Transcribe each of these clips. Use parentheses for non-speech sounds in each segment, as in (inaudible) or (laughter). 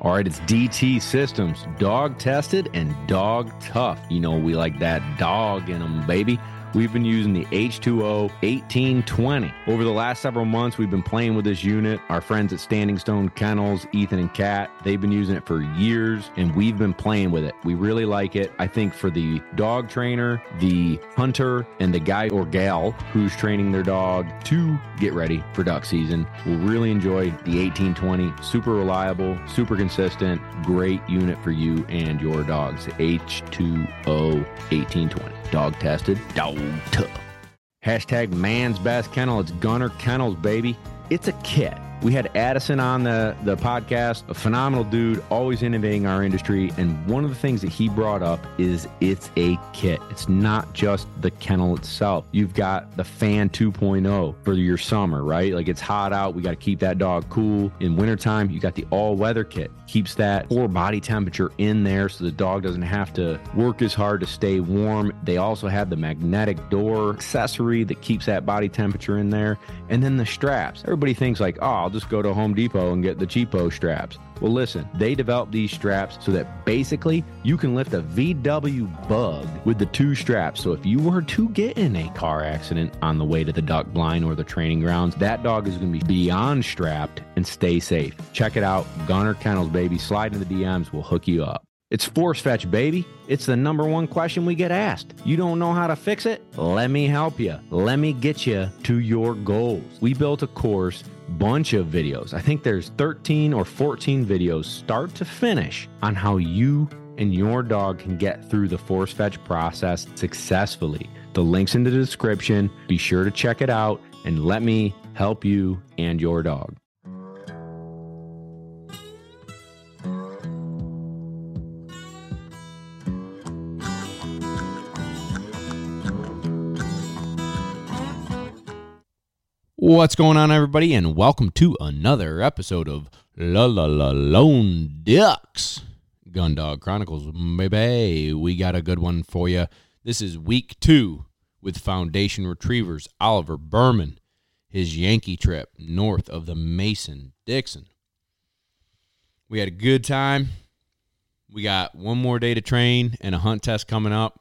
All right, it's DT Systems, dog tested and dog tough. You know, we like that dog in them, baby. We've been using the H2O 1820. Over the last several months, we've been playing with this unit. Our friends at Standing Stone Kennels, Ethan and Kat, they've been using it for years and we've been playing with it. We really like it. I think for the dog trainer, the hunter, and the guy or gal who's training their dog to get ready for duck season will really enjoy the 1820. Super reliable, super consistent, great unit for you and your dogs. H2O 1820. Dog tested, dog tough. Hashtag man's best kennel. It's Gunner Kennels, baby. It's a kit. We had Addison on the, the podcast, a phenomenal dude, always innovating our industry. And one of the things that he brought up is it's a kit. It's not just the kennel itself. You've got the fan 2.0 for your summer, right? Like it's hot out. We got to keep that dog cool. In wintertime, you got the all weather kit. Keeps that core body temperature in there so the dog doesn't have to work as hard to stay warm. They also have the magnetic door accessory that keeps that body temperature in there. And then the straps. Everybody thinks like, oh, I'll just go to Home Depot and get the cheapo straps. Well, listen, they developed these straps so that basically you can lift a VW bug with the two straps. So if you were to get in a car accident on the way to the duck blind or the training grounds, that dog is going to be beyond strapped and stay safe. Check it out. Gunner Kennels, baby. Slide in the DMs. We'll hook you up. It's force fetch, baby. It's the number one question we get asked. You don't know how to fix it? Let me help you. Let me get you to your goals. We built a course, bunch of videos. I think there's 13 or 14 videos, start to finish, on how you and your dog can get through the force fetch process successfully. The link's in the description. Be sure to check it out and let me help you and your dog. What's going on, everybody, and welcome to another episode of La La La Lone Ducks Gundog Chronicles. Baby, we got a good one for you. This is week two with Foundation Retrievers Oliver Berman, his Yankee trip north of the Mason Dixon. We had a good time. We got one more day to train and a hunt test coming up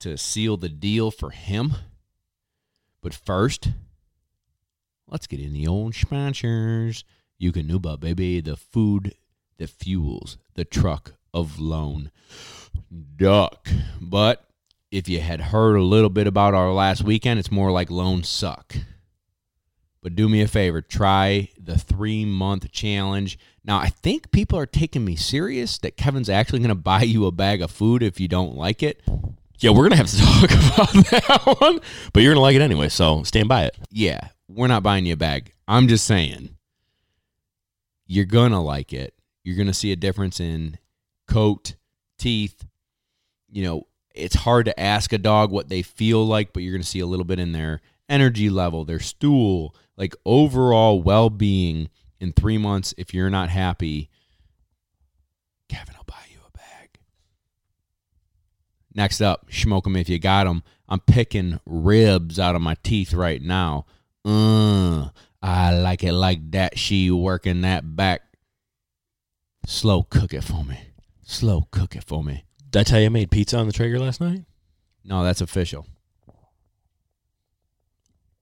to seal the deal for him. But first, let's get in the old sponsors. You can Eukanuba, baby, the food that fuels the truck of lone duck. But if you had heard a little bit about our last weekend, it's more like lone suck. But do me a favor, try the three month challenge. Now, I think people are taking me serious that Kevin's actually going to buy you a bag of food if you don't like it. Yeah, we're gonna have to (laughs) talk about that one, but you're gonna like it anyway, so stand by it. Yeah, we're not buying you a bag. I'm just saying, you're gonna like it. You're gonna see a difference in coat, teeth. You know, it's hard to ask a dog what they feel like, but you're gonna see a little bit in their energy level, their stool, like overall well being in three months. If you're not happy, Kevin will buy you a bag. Next up, smoke them if you got them. I'm picking ribs out of my teeth right now. Uh, I like it like that. She working that back. Slow cook it for me. Slow cook it for me. Did I tell you I made pizza on the Traeger last night? No, that's official.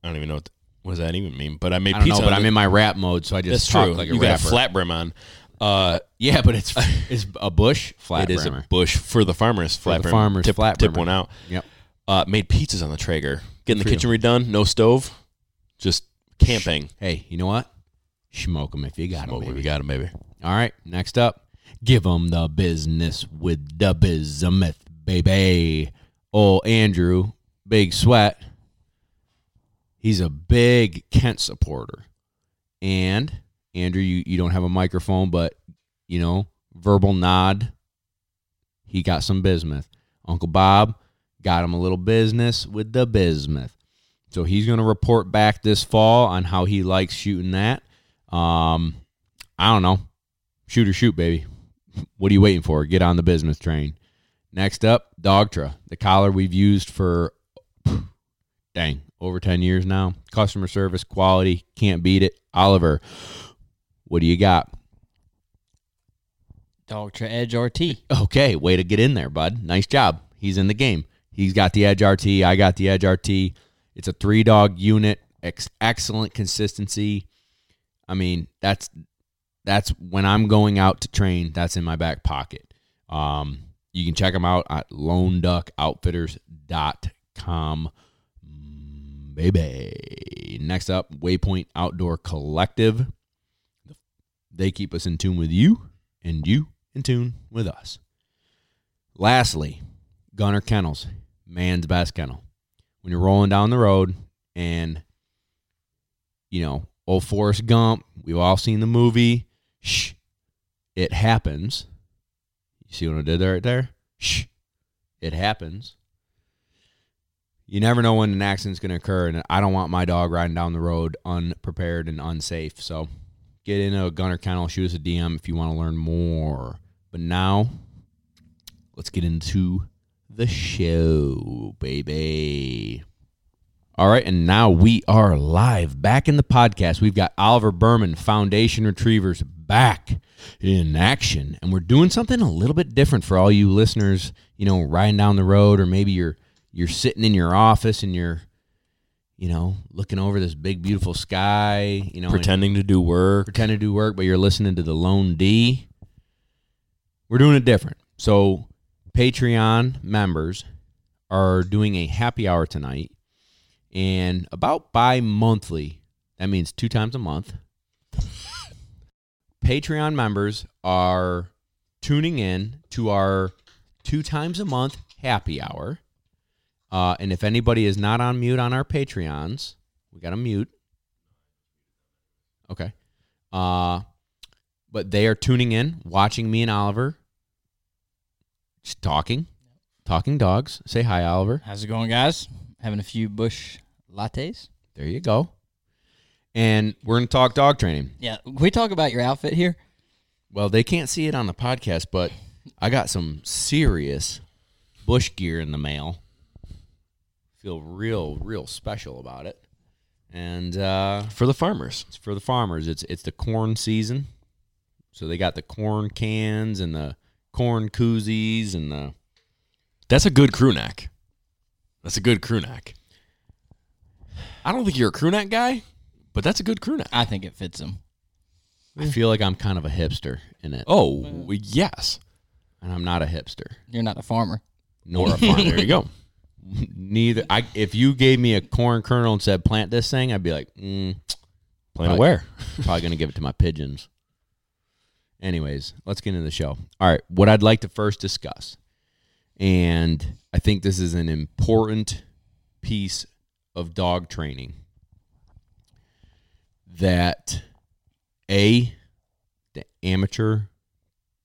I don't even know what, what does that even mean. But I made I don't pizza. know, but on I'm in my rap mode, so I just That's talk true. like a you got a flat brim on. Uh, (laughs) yeah, but it's (laughs) it's a bush flat it is a bush for the farmers. Flat the brim. farmers, Tip, flat tip brimmer. one out. Yep. Uh, made pizzas on the Traeger. Getting the kitchen redone. No stove. Just camping. Hey, you know what? Smoke them if you got them. Smoke, we got them, baby. All right, next up, give them the business with the bismuth, baby. Oh, Andrew, big sweat. He's a big Kent supporter. And, Andrew, you, you don't have a microphone, but, you know, verbal nod. He got some bismuth. Uncle Bob got him a little business with the bismuth. So he's going to report back this fall on how he likes shooting that. Um, I don't know. Shoot or shoot, baby. What are you waiting for? Get on the business train. Next up, Dogtra, the collar we've used for dang over ten years now. Customer service, quality, can't beat it. Oliver, what do you got? Dogtra Edge RT. Okay, way to get in there, bud. Nice job. He's in the game. He's got the Edge RT. I got the Edge RT. It's a three dog unit. Ex- excellent consistency. I mean, that's that's when I'm going out to train. That's in my back pocket. Um, you can check them out at loneduckoutfitters.com. Mm, Baby. Next up, Waypoint Outdoor Collective. They keep us in tune with you, and you in tune with us. Lastly, Gunner Kennels, man's best kennel. When you're rolling down the road and, you know, old Forrest Gump, we've all seen the movie. Shh, it happens. You see what I did there right there? Shh, it happens. You never know when an accident's going to occur, and I don't want my dog riding down the road unprepared and unsafe. So get into a gunner kennel, shoot us a DM if you want to learn more. But now, let's get into the show, baby. All right, and now we are live back in the podcast. We've got Oliver Berman, Foundation Retrievers, back in action. And we're doing something a little bit different for all you listeners, you know, riding down the road, or maybe you're you're sitting in your office and you're, you know, looking over this big, beautiful sky, you know, Pretending to do work. pretending to do work, but you're listening to the Lone D. We're doing it different. So, Patreon members are doing a happy hour tonight, and about bi monthly, that means two times a month. (laughs) Patreon members are tuning in to our two times a month happy hour. Uh, and if anybody is not on mute on our Patreons, we got to mute. Okay. Uh, but they are tuning in, watching me and Oliver just talking, talking dogs. Say hi, Oliver. How's it going, guys? Having a few bush lattes. There you go. And we're going to talk dog training. Yeah, can we talk about your outfit here? Well, they can't see it on the podcast, but I got some serious bush gear in the mail. Feel real, real special about it. And uh, For the farmers. it's for the farmers. It's it's the corn season, so they got the corn cans and the corn koozies and the That's a good crew neck. That's a good crew neck. I don't think you're a crew neck guy, but that's a good crew neck. I think it fits him. I feel like I'm kind of a hipster in it, Oh, yes. and I'm not a hipster You're not a farmer. nor a farmer. there you go. (laughs) Neither. I if you gave me a corn kernel and said plant this thing, I'd be like, mm, Plan Right. aware. probably gonna give it to my pigeons. Anyways, let's get into the show. All right, what I'd like to first discuss, and I think this is an important piece of dog training that a the amateur,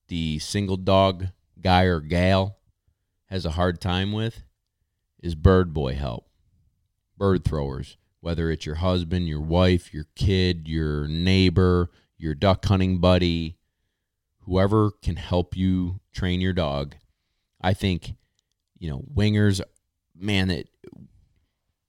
the single dog guy or gal has a hard time with is bird boy help. Bird throwers, whether it's your husband, your wife, your kid, your neighbor, your duck hunting buddy, whoever can help you train your dog. I think, you know, wingers, man, it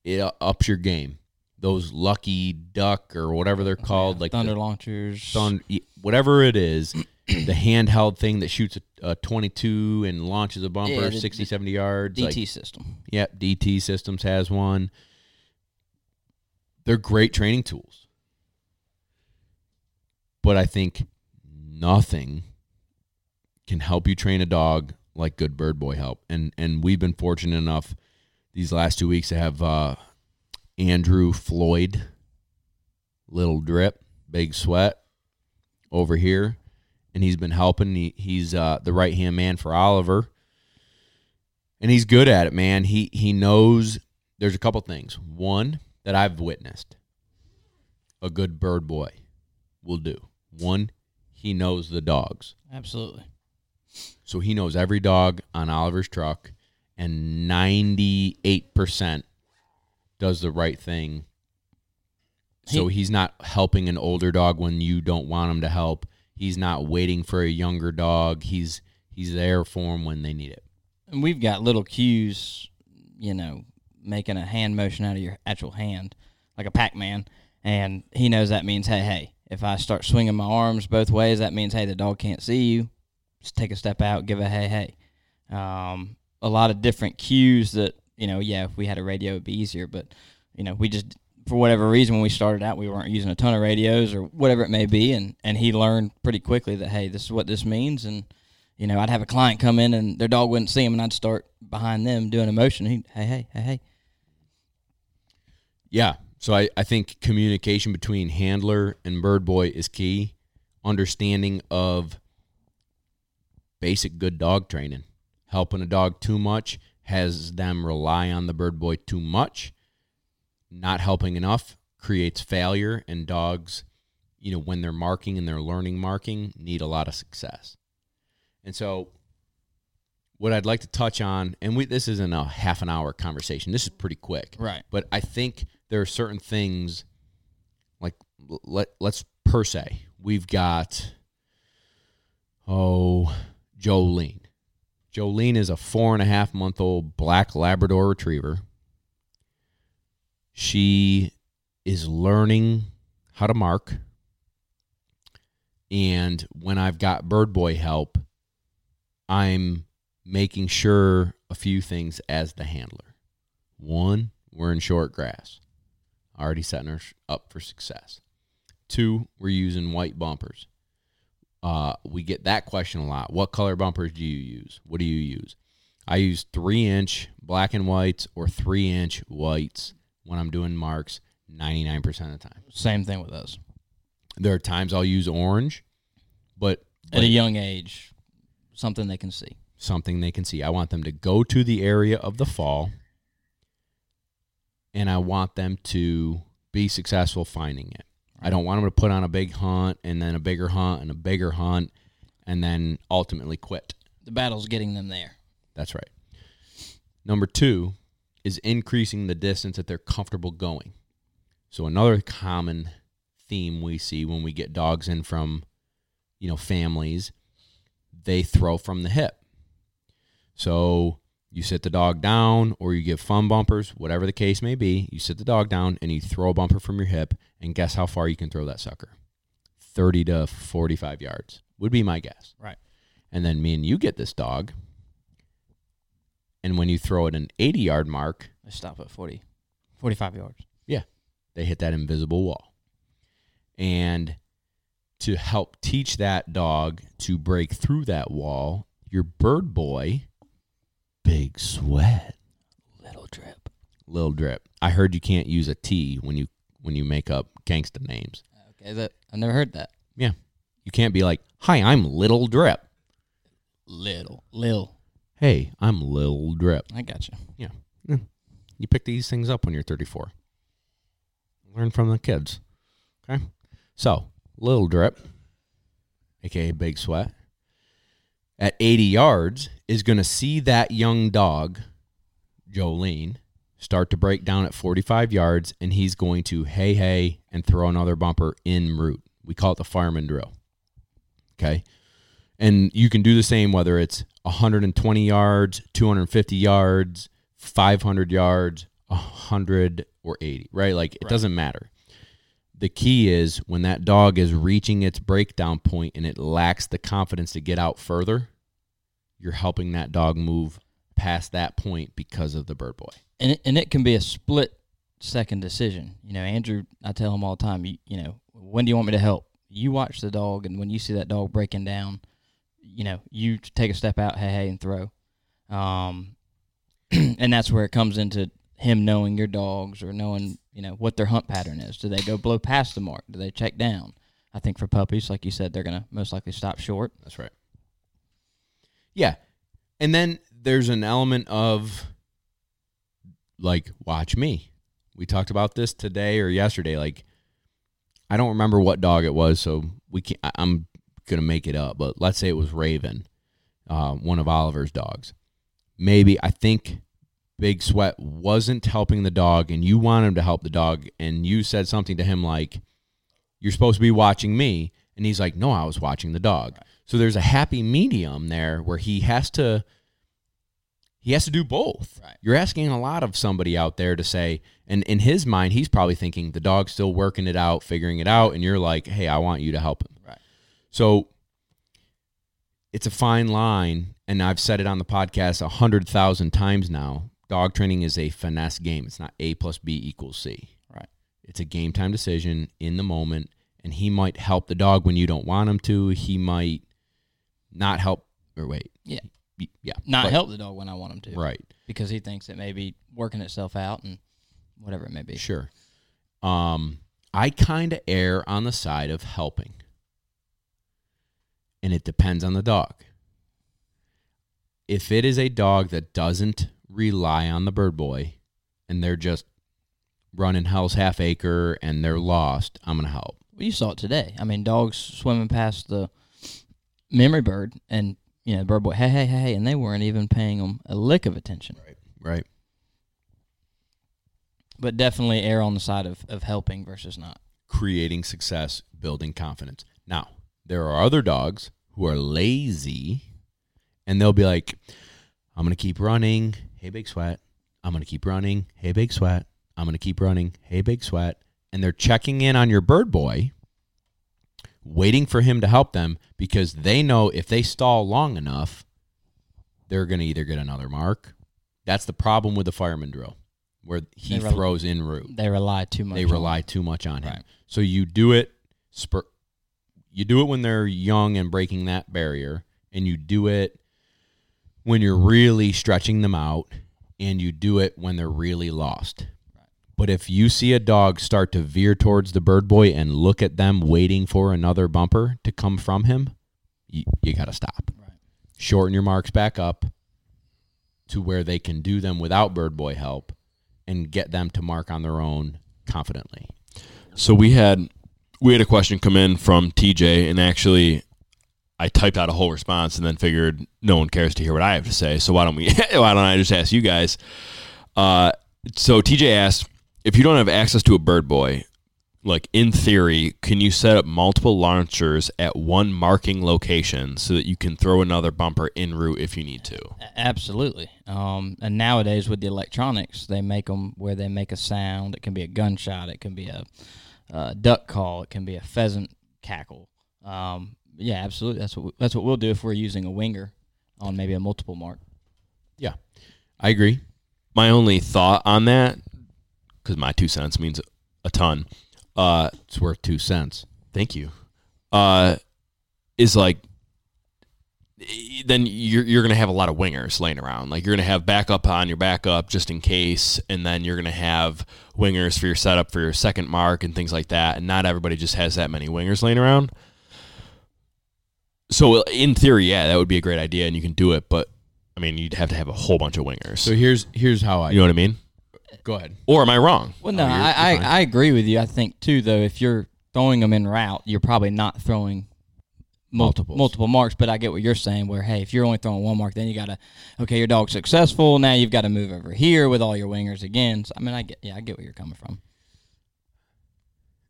it ups your game. Those lucky duck or whatever they're oh, called, like the- thunder launchers. Thun- whatever it is, (clears throat) the handheld thing that shoots a, a 22 and launches a bumper Yeah, the- 60, the 70 yards. DT Like, system. yep, DT Systems has one. They're great training tools. But I think nothing can help you train a dog like good bird boy help. And and we've been fortunate enough these last two weeks to have uh, Andrew Floyd, little drip, big sweat over here. And he's been helping. He, he's uh, the right hand man for Oliver and he's good at it, man. He he knows there's a couple things. One that I've witnessed a good bird boy will do. One, he knows the dogs. Absolutely. So he knows every dog on Oliver's truck and 98% does the right thing. So he's not helping an older dog when you don't want him to help. He's not waiting for a younger dog. He's he's there for them when they need it. And we've got little cues, you know, making a hand motion out of your actual hand, like a Pac Man. And he knows that means, hey, hey, if I start swinging my arms both ways, that means, hey, the dog can't see you. Take a step out, give a hey hey. Um, a lot of different cues that you know. Yeah, if we had a radio, it'd be easier. But you know, we just for whatever reason when we started out, we weren't using a ton of radios or whatever it may be, and and he learned pretty quickly that hey, this is what this means, and you know, I'd have a client come in and their dog wouldn't see him, and I'd start behind them doing a motion. He, hey, hey, hey, hey. Yeah. So I, I think communication between handler and bird boy is key. Understanding of basic good dog training. Helping a dog too much has them rely on the bird boy too much. Not helping enough creates failure, and dogs, you know, when they're marking and they're learning marking, need a lot of success. And so, what I'd like to touch on, and we, this isn't a half an hour conversation. This is pretty quick, Right. But I think there are certain things, like let let's per se, we've got oh Jolene. Jolene is a four and a half month old black Labrador Retriever. She is learning how to mark. And when I've got Bird Boy help, I'm making sure a few things as the handler. One, we're in short grass, already setting her up for success. Two, we're using white bumpers. Uh, we get that question a lot. What color bumpers do you use? What do you use? I use three inch black and whites or three inch whites when I'm doing marks 99% of the time. Same thing with us. There are times I'll use orange, but, At a young age, something they can see. something they can see. I want them to go to the area of the fall and I want them to be successful finding it. I don't want them to put on a big hunt and then a bigger hunt and a bigger hunt and then ultimately quit. The battle's getting them there. That's right. Number two is increasing the distance that they're comfortable going. So another common theme we see when we get dogs in from, you know, families, they throw from the hip. So you sit the dog down or you give fun bumpers, whatever the case may be, you sit the dog down and you throw a bumper from your hip and guess how far you can throw that sucker? 30 to 45 yards would be my guess. Right. And then me and you get this dog and when you throw it an 80 yard mark, I stop at 40, 45 yards. Yeah. They hit that invisible wall. And to help teach that dog to break through that wall, your bird boy, big sweat, Little drip. little drip. I heard you can't use a T when you when you make up gangsta names. Okay, that I never heard that. Yeah. You can't be like, "Hi, I'm Little Drip." Little, lil. Hey, I'm Lil Drip. I got you. Yeah, You pick these things up when you're 34. Learn from the kids. Okay? So, Little Drip, aka Big Sweat, at 80 yards is going to see that young dog, Jolene, start to break down at 45 yards, and he's going to hey, hey, and throw another bumper in route. We call it the fireman drill. Okay? And you can do the same whether it's 120 yards, 250 yards, 500 yards, 100 or 80, right? Like it Right. doesn't matter. The key is when that dog is reaching its breakdown point and it lacks the confidence to get out further, you're helping that dog move past that point because of the bird boy. And it, and it can be a split second decision. You know, Andrew, I tell him all the time. You, you know, when do you want me to help? You watch the dog, and when you see that dog breaking down, you know, you take a step out, hey, hey, and throw. Um, (clears throat) and that's where it comes into him knowing your dogs or knowing, you know, what their hunt pattern is. Do they go blow past the mark? Do they check down? I think for puppies, like you said, they're gonna most likely stop short. That's right. Yeah. And then there's an element of like watch me. We talked about this today or yesterday like I don't remember what dog it was, so we can I- I'm to make it up, but let's say it was Raven, uh, one of Oliver's dogs. Maybe I think Big Sweat wasn't helping the dog and you want him to help the dog and you said something to him like you're supposed to be watching me and he's like no, I was watching the dog. So there's a happy medium there where he has to he has to do both. Right. You're asking a lot of somebody out there to say and in his mind he's probably thinking the dog's still working it out, figuring it out and you're like, "Hey, I want you to help him." Right. So it's a fine line, and I've said it on the podcast a hundred thousand times now. Dog training is a finesse game. It's not A plus B equals C. Right. It's a game time decision in the moment, and he might help the dog when you don't want him to. He might not help, or wait, Yeah. Yeah, Not but- help the dog when I want him to. right. Because he thinks it may be working itself out and whatever it may be. Sure. Um, I kind of err on the side of helping, and it depends on the dog. If it is a dog that doesn't rely on the bird boy, and they're just running Hell's Half Acre and they're lost, I'm gonna help. Well, you saw it today. I mean, dogs swimming past the memory bird and, you know, bird boy, hey, hey, hey, and they weren't even paying them a lick of attention. Right. Right. But definitely err on the side of, of helping versus not. Creating success, building confidence. Now, there are other dogs who are lazy and they'll be like, I'm going to keep running. Hey, big sweat. I'm going to keep running. Hey, big sweat. I'm going to keep running. Hey, big sweat. And they're checking in on your bird boy, waiting for him to help them because they know if they stall long enough, they're going to either get another mark. That's the problem with the fireman drill, where he rel- throws in route They rely too much. they on- rely too much on him. Right. So you do it spur you do it when they're young and breaking that barrier and you do it when you're really stretching them out and you do it when they're really lost. But if you see a dog start to veer towards the bird boy and look at them waiting for another bumper to come from him, you, you got to stop. Right. Shorten your marks back up to where they can do them without bird boy help and get them to mark on their own confidently. So we had we had a question come in from TJ, and actually, I typed out a whole response, and then figured no one cares to hear what I have to say. So why don't we? (laughs) why don't I just ask you guys? Uh, so TJ asked if you don't have access to a bird boy, like in theory, can you set up multiple launchers at one marking location so that you can throw another bumper en route if you need to? Absolutely. Um, and nowadays with the electronics, they make them where they make a sound. It can be a gunshot. It can be a, uh duck call. It can be a pheasant cackle. Um, yeah, absolutely. That's what we, that's what we'll do if we're using a winger on maybe a multiple mark. Yeah, I agree. My only thought on that, because my two cents means a ton. Uh, It's worth two cents. thank you. Uh is like then you're you're gonna have a lot of wingers laying around. Like you're gonna have backup on your backup just in case and then you're gonna have wingers for your setup for your second mark and things like that and not everybody just has that many wingers laying around. So in theory yeah that would be a great idea and you can do it but i mean you'd have to have a whole bunch of wingers. So here's here's how I you know what i mean go ahead. or am i wrong Well, no, Oh, you're- I, I, you're fine. I agree with you. I think too, though, if you're throwing them in route, you're probably not throwing multiple multiple marks. But I get what you're saying. Where hey, if you're only throwing one mark, then you gotta okay, your dog's successful. Now you've got to move over here with all your wingers again. So, I mean, I get yeah, I get where you're coming from.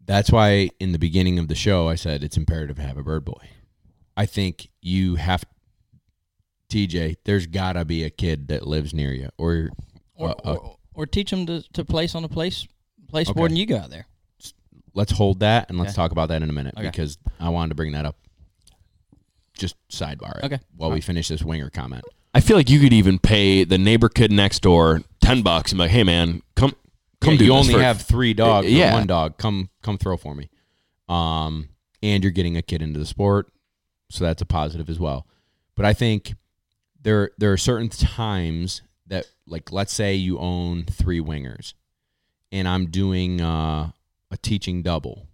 That's why in the beginning of the show I said it's imperative to have a bird boy. I think you have TJ. There's gotta be a kid that lives near you, or, Or, uh, uh, or, or teach them to, to place on a place place Okay. board, and you go out there. let's hold that and let's Okay. talk about that in a minute Okay. because I wanted to bring that up. Just sidebar. it Okay. While we finish this winger comment. I feel like you could even pay the neighbor kid next door ten bucks and be like, "Hey man, come come Yeah, do you this only for- have three dogs. Yeah. one dog. Come come throw for me. Um, and you're getting a kid into the sport, so that's a positive as well. But I think there there are certain times that, like, let's say you own three wingers, and I'm doing uh, a teaching double.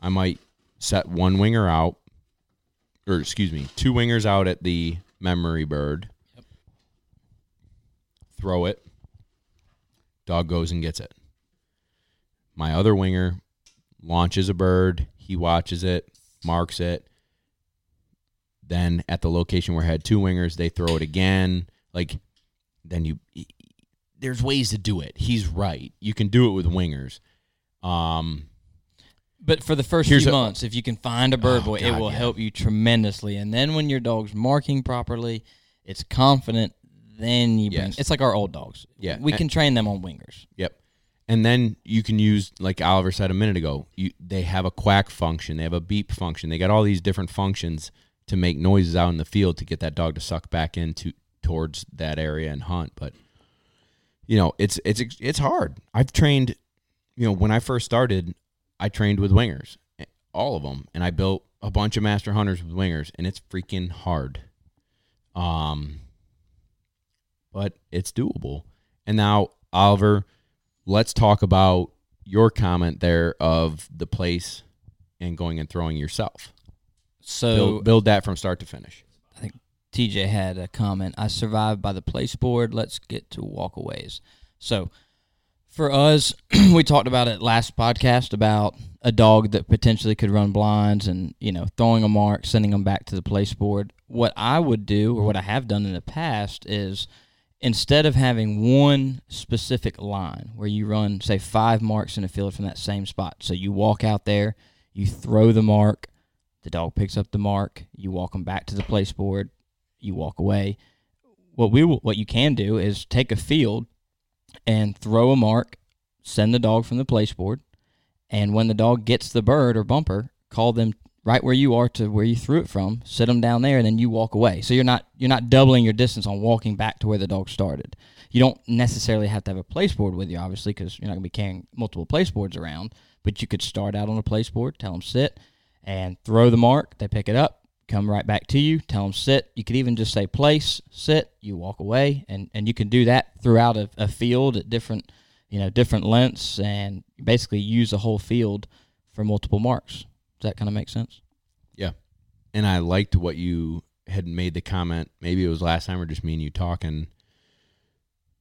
I might set one winger out, or excuse me, two wingers out at the memory bird. Throw it. Dog goes and gets it. My other winger launches a bird. He watches it, marks it. Then at the location where I had two wingers, they throw it again. Like, then you, there's ways to do it. He's right. You can do it with wingers. Um, But for the first few a- months, if you can find a bird Oh, boy, it will yeah. help you tremendously. And then when your dog's marking properly, it's confident. Then you bring. Yes. It's like our old dogs. Yeah. we And- can train them on wingers. Yep. And then you can use, like Oliver said a minute ago, you, they have a quack function, they have a beep function, they got all these different functions to make noises out in the field to get that dog to suck back into towards that area and hunt. But you know, it's it's it's hard. I've trained, you know, when I first started, I trained with wingers, all of them, and I built a bunch of master hunters with wingers, and it's freaking hard. Um, but it's doable. And now, Oliver, let's talk about your comment there of the place and going and throwing yourself. So Build, build that from start to finish. TJ had a comment. I survived by the place board. Let's get to walkaways. So, for us, (clears throat) we talked about it last podcast about a dog that potentially could run blinds and you know throwing a mark, sending them back to the place board. What I would do, or what I have done in the past, is instead of having one specific line where you run, say, five marks in a field from that same spot. So you walk out there, you throw the mark, the dog picks up the mark, you walk them back to the place board, you walk away. What we what you can do is take a field and throw a mark, send the dog from the place board, and when the dog gets the bird or bumper, call them right where you are to where you threw it from, sit them down there, and then you walk away. So you're not you're not doubling your distance on walking back to where the dog started. You don't necessarily have to have a place board with you, obviously, because you're not going to be carrying multiple place boards around. But you could start out on a place board, tell them sit, and throw the mark. They pick it up, come right back to you, tell them sit. You could even just say place, sit, you walk away, and, and you can do that throughout a, a field at different, you know, different lengths, and basically use the whole field for multiple marks. Does that kind of make sense? Yeah. And I liked what you had made the comment. Maybe it was last time or just me and you talking.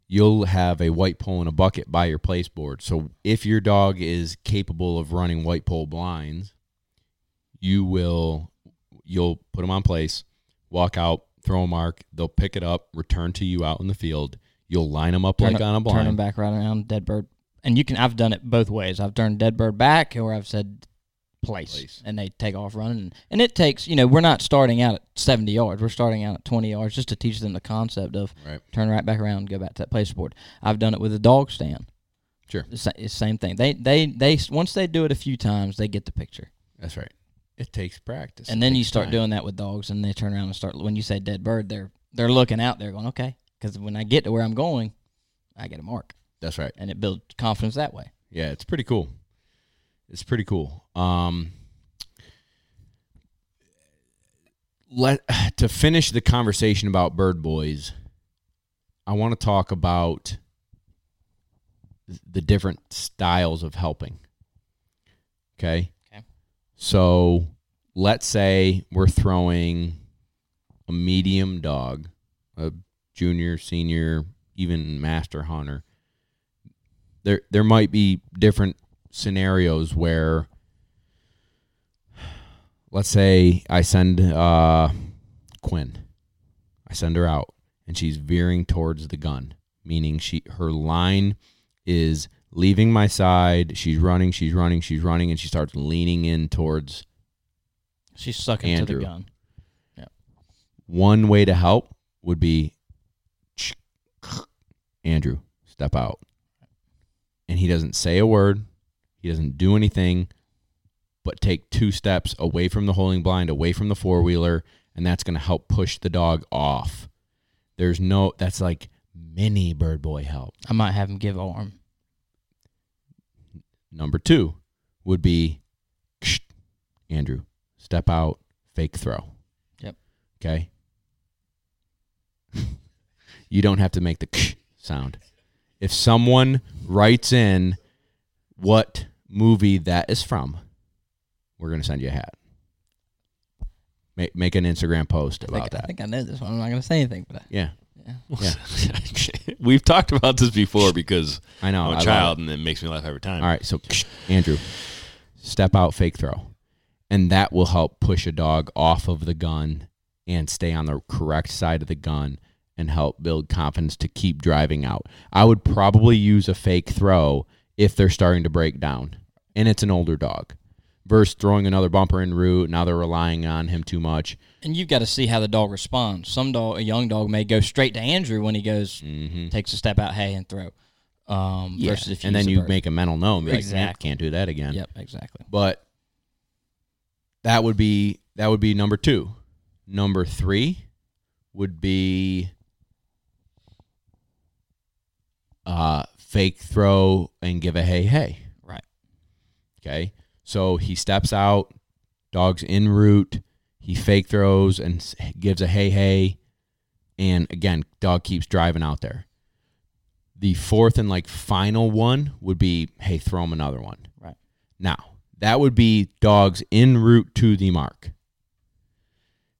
You'll have a white pole and a bucket by your place board. So if your dog is capable of running white pole blinds, you will you'll put them on place, walk out, throw a mark. They'll pick it up, return to you out in the field. You'll line them up Turn like it- on a blind. Turn them back right around, dead bird. And you can. I've done it both ways. I've turned dead bird back, or I've said place, Place. and they take off running. And, it takes. You know, we're not starting out at seventy yards. We're starting out at twenty yards, just to teach them the concept of Right. turn right back around, go back to that place board. I've done it with a dog stand. Sure. It's it's the same thing. They they they once they do it a few times, they get the picture. That's right. It takes practice. and It then you start time. doing that with dogs, and they turn around and start. When you say dead bird, they're they're looking out. They're going okay, because when I get to where I'm going, I get a mark, That's right. and it builds confidence that way. Yeah, it's pretty cool. It's pretty cool. Um, let (sighs) to finish the conversation about bird boys. I want to talk about the different styles of helping. Okay. So let's say we're throwing a medium dog, a junior, senior, even master hunter there there might be different scenarios where let's say I send uh Quinn. I send her out and she's veering towards the gun, meaning she her line is leaving my side, she's running, she's running, she's running and she starts leaning in towards She's sucking Andrew. to the gun. Yeah. one way to help would be (sniffs) Andrew, step out. And he doesn't say a word, he doesn't do anything, but take two steps away from the holding blind, away from the four wheeler, and that's going to help push the dog off. There's no, that's like mini bird boy help. I might have him give arm. Number two would be Andrew, step out, fake throw. Yep. Okay. (laughs) you don't have to make the sound. If someone writes in what movie that is from, we're going to send you a hat. Make, make an Instagram post I about think, I think I know this one. I'm not going to say anything, but Yeah, yeah. (laughs) We've talked about this before because I know. I'm I a love child and it makes me laugh every time. All right, so Andrew, step out, fake throw, and that will help push a dog off of the gun and stay on the correct side of the gun and help build confidence to keep driving out. I would probably use a fake throw if they're starting to break down and it's an older dog versus throwing another bumper in route. Now they're relying on him too much. And you've got to see how the dog responds. Some dog, a young dog, may go straight to Andrew when he goes, Mm-hmm. takes a step out, hey, and throw. Um, Yeah. Versus if you and then you bird. make a mental note like, Exactly. can't do that again. Yep, exactly. but that would be that would be number two Number three would be uh, fake throw and give a hey hey. Right. Okay. So he steps out, dog's in route. He fake throws and gives a hey hey. And again, dog keeps driving out there. The fourth and like final one would be hey, throw him another one. Right. Now, that would be dogs en route to the mark.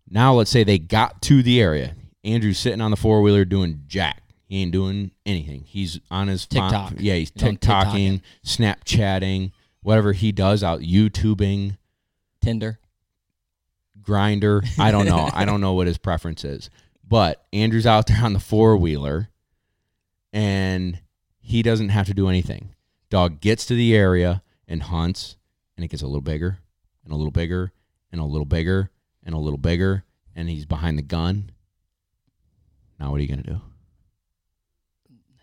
Now, let's say they got to the area. Andrew's sitting on the four wheeler doing jack. He ain't doing anything. He's on his phone- TikTok. Yeah, he's TikToking, Snapchatting, whatever he does out YouTubing, Tinder. Grindr. I don't know. I (laughs) don't know what his preference is. But Andrew's out there on the four wheeler and he doesn't have to do anything. Dog gets to the area and hunts and it gets a little bigger and a little bigger and a little bigger and a little bigger and he's behind the gun. Now what are you going to do?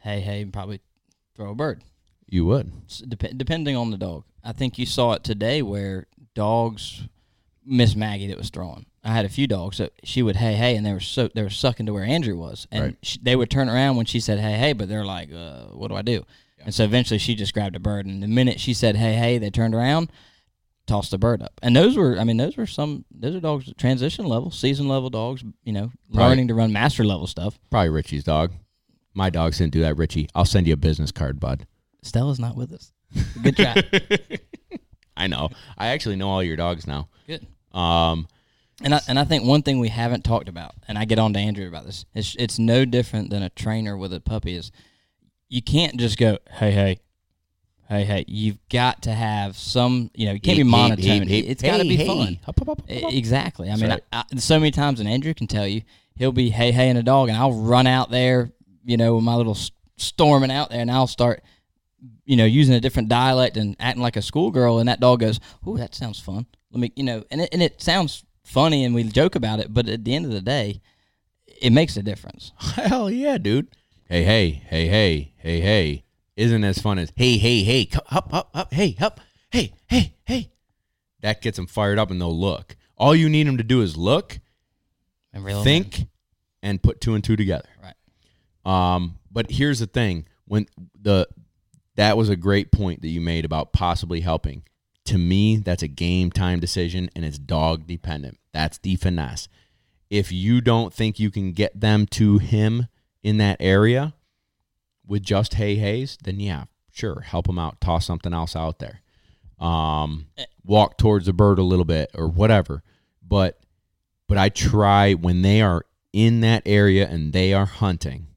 Hey, hey, probably throw a bird. You would. Dep- depending on the dog. I think you saw it today where dogs, Miss Maggie that was throwing. I had a few dogs that she would hey hey and they were so they were sucking to where Andrew was and Right. she, they would turn around when she said hey hey but they're like uh, what do I do? And so eventually she just grabbed a bird and the minute she said hey hey they turned around, tossed the bird up. And those were I mean those were some those are dogs transition level, season level dogs, you know, Right. learning to run master level stuff. Probably Richie's dog. My dogs didn't do that, Richie. I'll send you a business card, bud. Stella's not with us. (laughs) Good try. (laughs) I know. I actually know all your dogs now. Good. Um, And I, and I think one thing we haven't talked about, and I get on to Andrew about this, it's, it's no different than a trainer with a puppy is you can't just go, hey, hey, hey, hey. You've got to have some, you know, you can't be monotone. it's got to be fun. Hup, hup, hup, Exactly. I mean. I, I, so many times, and Andrew can tell you, he'll be hey, hey, and a dog, and I'll run out there, you know, with my little storming out there, and I'll start, you know, using a different dialect and acting like a schoolgirl, and that dog goes, "Oh, that sounds fun." Let me, you know, and it, and it sounds funny, and we joke about it, but at the end of the day, it makes a difference. (laughs) Hell yeah, dude. Hey, hey, hey, hey, hey, hey. Isn't as fun as hey, hey, hey, up, up, up, hey, up, hey, hey, hey. That gets them fired up and they'll look. All you need them to do is look, And real think, and put two and two together. Right. Um, but here's the thing: when the that was a great point that you made about possibly helping. To me, that's a game time decision and it's dog dependent. That's the finesse. If you don't think you can get them to him in that area with just hey hays, then yeah, sure, help him out. Toss something else out there. Um, walk towards the bird a little bit or whatever. But but I try when they are in that area and they are hunting.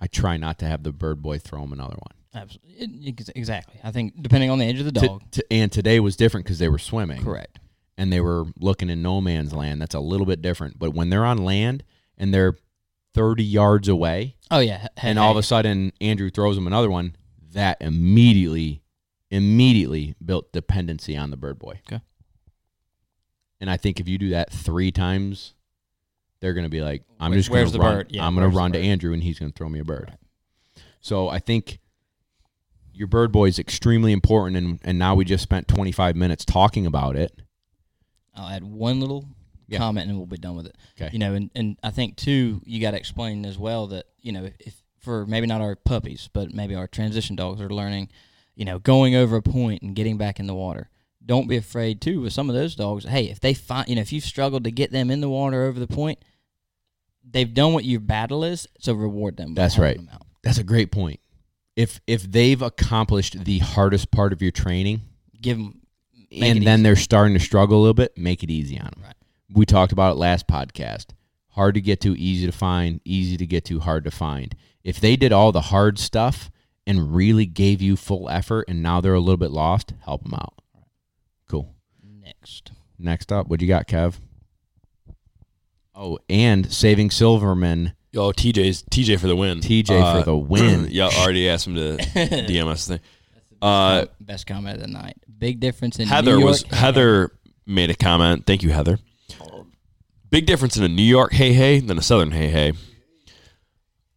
I try not to have the bird boy throw him another one. Absolutely. Exactly. I think depending on the age of the dog. to- and today was different because they were swimming. correct. And they were looking in no man's land. That's a little bit different. But when they're on land and they're 30 yards away, Oh yeah. Hey, and all of a sudden Andrew throws him another one, that immediately, immediately built dependency on the bird boy. Okay. And I think if you do that three times, they're going to be like, I'm Where- just going to run. Yeah, I'm going to run to? Andrew, and he's going to throw me a bird. So I think your bird boy is extremely important, and and now we just spent 25 minutes talking about it. I'll add one little Yeah. comment and we'll be done with it. Okay. You know, and, and I think too, you got to explain as well that you know if for maybe not our puppies, but maybe our transition dogs are learning, you know, going over a point and getting back in the water. Don't be afraid too with some of those dogs. Hey, if they find, you know, if you've struggled to get them in the water over the point, they've done what your battle is, so reward them. by That's right. them out. That's a great point. If if they've accomplished the hardest part of your training, Give them, and then they're starting to struggle a little bit, make it easy on them. Right. We talked about it last podcast. Hard to get to, easy to find, easy to get to, hard to find. If they did all the hard stuff and really gave you full effort and now they're a little bit lost, help them out. Cool. next. Next up, what you got, Kev? Oh, and saving Silverman, Yo, TJ's TJ for the win. TJ Uh, for the (clears throat) win. yeah, already asked him to (laughs) DM us. Thing. Uh, Best comment of the night. Big difference in Heather New York was Heather made a comment. Thank you, Heather. Big difference in a New York hey hey than a Southern hey hey.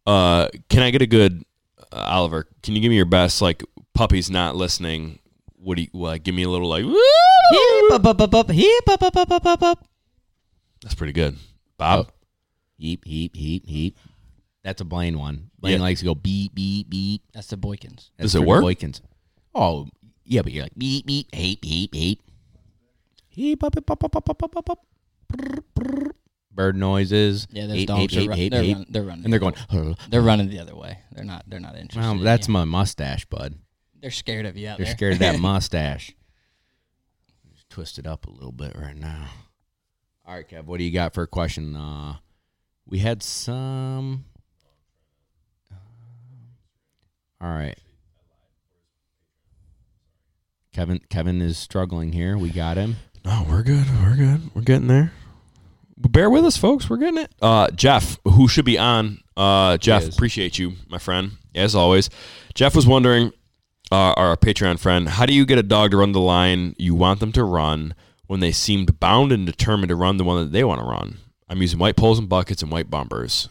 Uh, can I get a good uh, Oliver? Can you give me your best like puppies not listening? What do you like? Give me a little like. That's pretty good. Bob, Oh. Heap, heap, heap, heap. That's a Blaine one. Blaine Yeah. likes to go beep, beep, beep. That's the Boykins. That's Does it work? Boykins. Oh, yeah, but you're like beep, beep, heap, heap, heap. Heap, up, up, up, up, up, up, up, up. Brr, brr. Bird noises. Yeah, those Heap, dogs heap, are heap, run, heap, they're, heap. run, they're running. And they're going, other they're running the other way. They're not. They're not interested. well, that's you. my mustache, bud. They're scared of you out They're there. scared of that (laughs) mustache. Just twist it up a little bit right now. All right, Kev, what do you got for a question? Uh, we had some. All right. Kevin Kevin is struggling here. We got him. No, we're good. We're good. We're getting there. Bear with us, folks. We're getting it. Uh, Jeff, who should be on? Uh, Jeff, appreciate you, my friend, as always. Jeff was wondering, uh, our Patreon friend, how do you get a dog to run the line you want them to run when they seemed bound and determined to run the one that they want to run? I'm using white poles and buckets and white bumpers.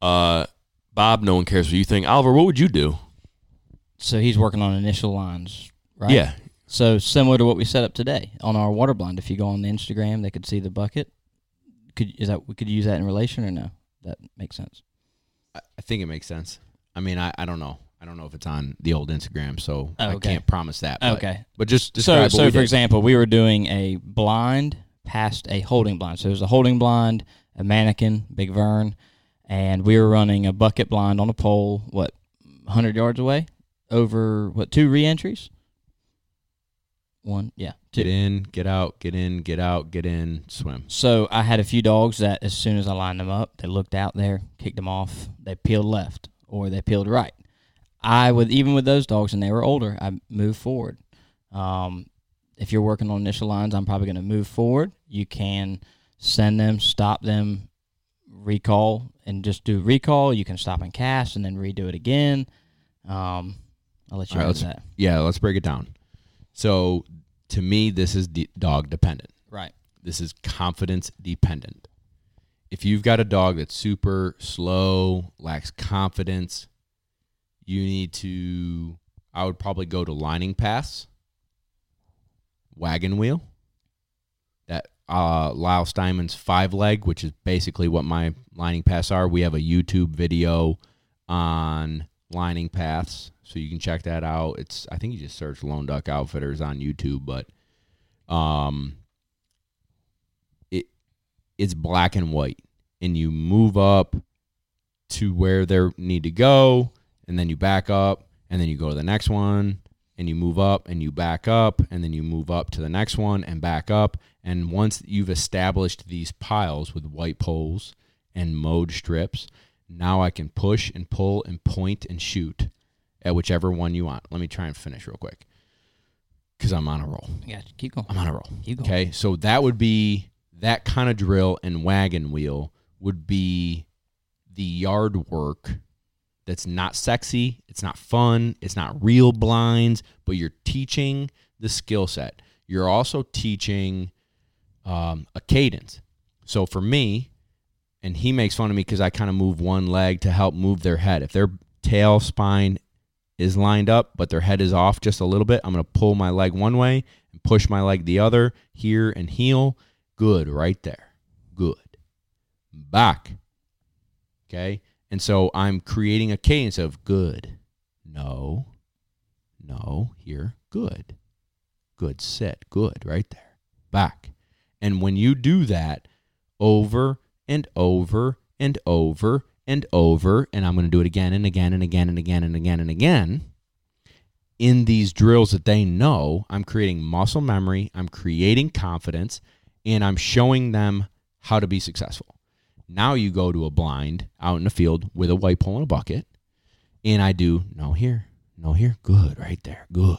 Uh, Bob, no one cares what you think. Oliver, what would you do? So he's working on initial lines, right? Yeah, So similar to what we set up today on our water blind. If you go on the Instagram, they could see the bucket. Could is that we could use that in relation or no? That makes sense. I, I think it makes sense. I mean, I, I don't know. I don't know if it's on the old Instagram, so Oh, I can't promise that. But, Okay. But just So describe so what we for did. example, we were doing a blind past a holding blind. So there's a holding blind, a mannequin, Big Vern, and we were running a bucket blind on a pole. What, 100 yards away, over what two reentries? One, yeah, two. Get in, get out, get in, get out, get in, swim. So I had a few dogs that as soon as I lined them up, they looked out there, kicked them off, they peeled left or they peeled right. I would even with those dogs and they were older, I moved forward. Um, if you're working on initial lines, I'm probably going to move forward. You can send them, stop them, recall, and just do recall. You can stop and cast and then redo it again. Um, I'll let you All right, know let's- that. Yeah, let's break it down. So, to me, this is d- dog dependent. Right. This is confidence dependent. If you've got a dog that's super slow, lacks confidence, you need to. I would probably go to lining pass, wagon wheel, that uh, Lyle Steinman's five leg, which is basically what my lining paths are. We have a YouTube video on lining paths, so you can check that out. It's I think you just search Lone Duck Outfitters on YouTube, but um, it it's black and white, and you move up to where they need to go, and then you back up, and then you go to the next one, and you move up, and you back up, and then you move up to the next one and back up, and once you've established these piles with white poles and mowed strips, now I can push and pull and point and shoot at whichever one you want. Let me try and finish real quick because I'm on a roll. Yeah, keep going. I'm on a roll. Keep going. Okay, so that would be that kind of drill and wagon wheel would be the yard work that's not sexy, it's not fun, it's not real blinds, but you're teaching the skill set. You're also teaching um, a cadence. So for me, and he makes fun of me because I kind of move one leg to help move their head. If their tail spine is lined up, but their head is off just a little bit, I'm going to pull my leg one way and push my leg the other here and heel. Good, right there. Good. Back. Okay. And so I'm creating a cadence of good, no, no, here, good, good, sit, good, right there, back. And when you do that over and over and over and over, and I'm going to do it again and again and again and again and again and again, in these drills that they know, I'm creating muscle memory, I'm creating confidence, and I'm showing them how to be successful. Now you go to a blind out in the field with a white pole and a bucket, and I do no here, no here, good, right there, good.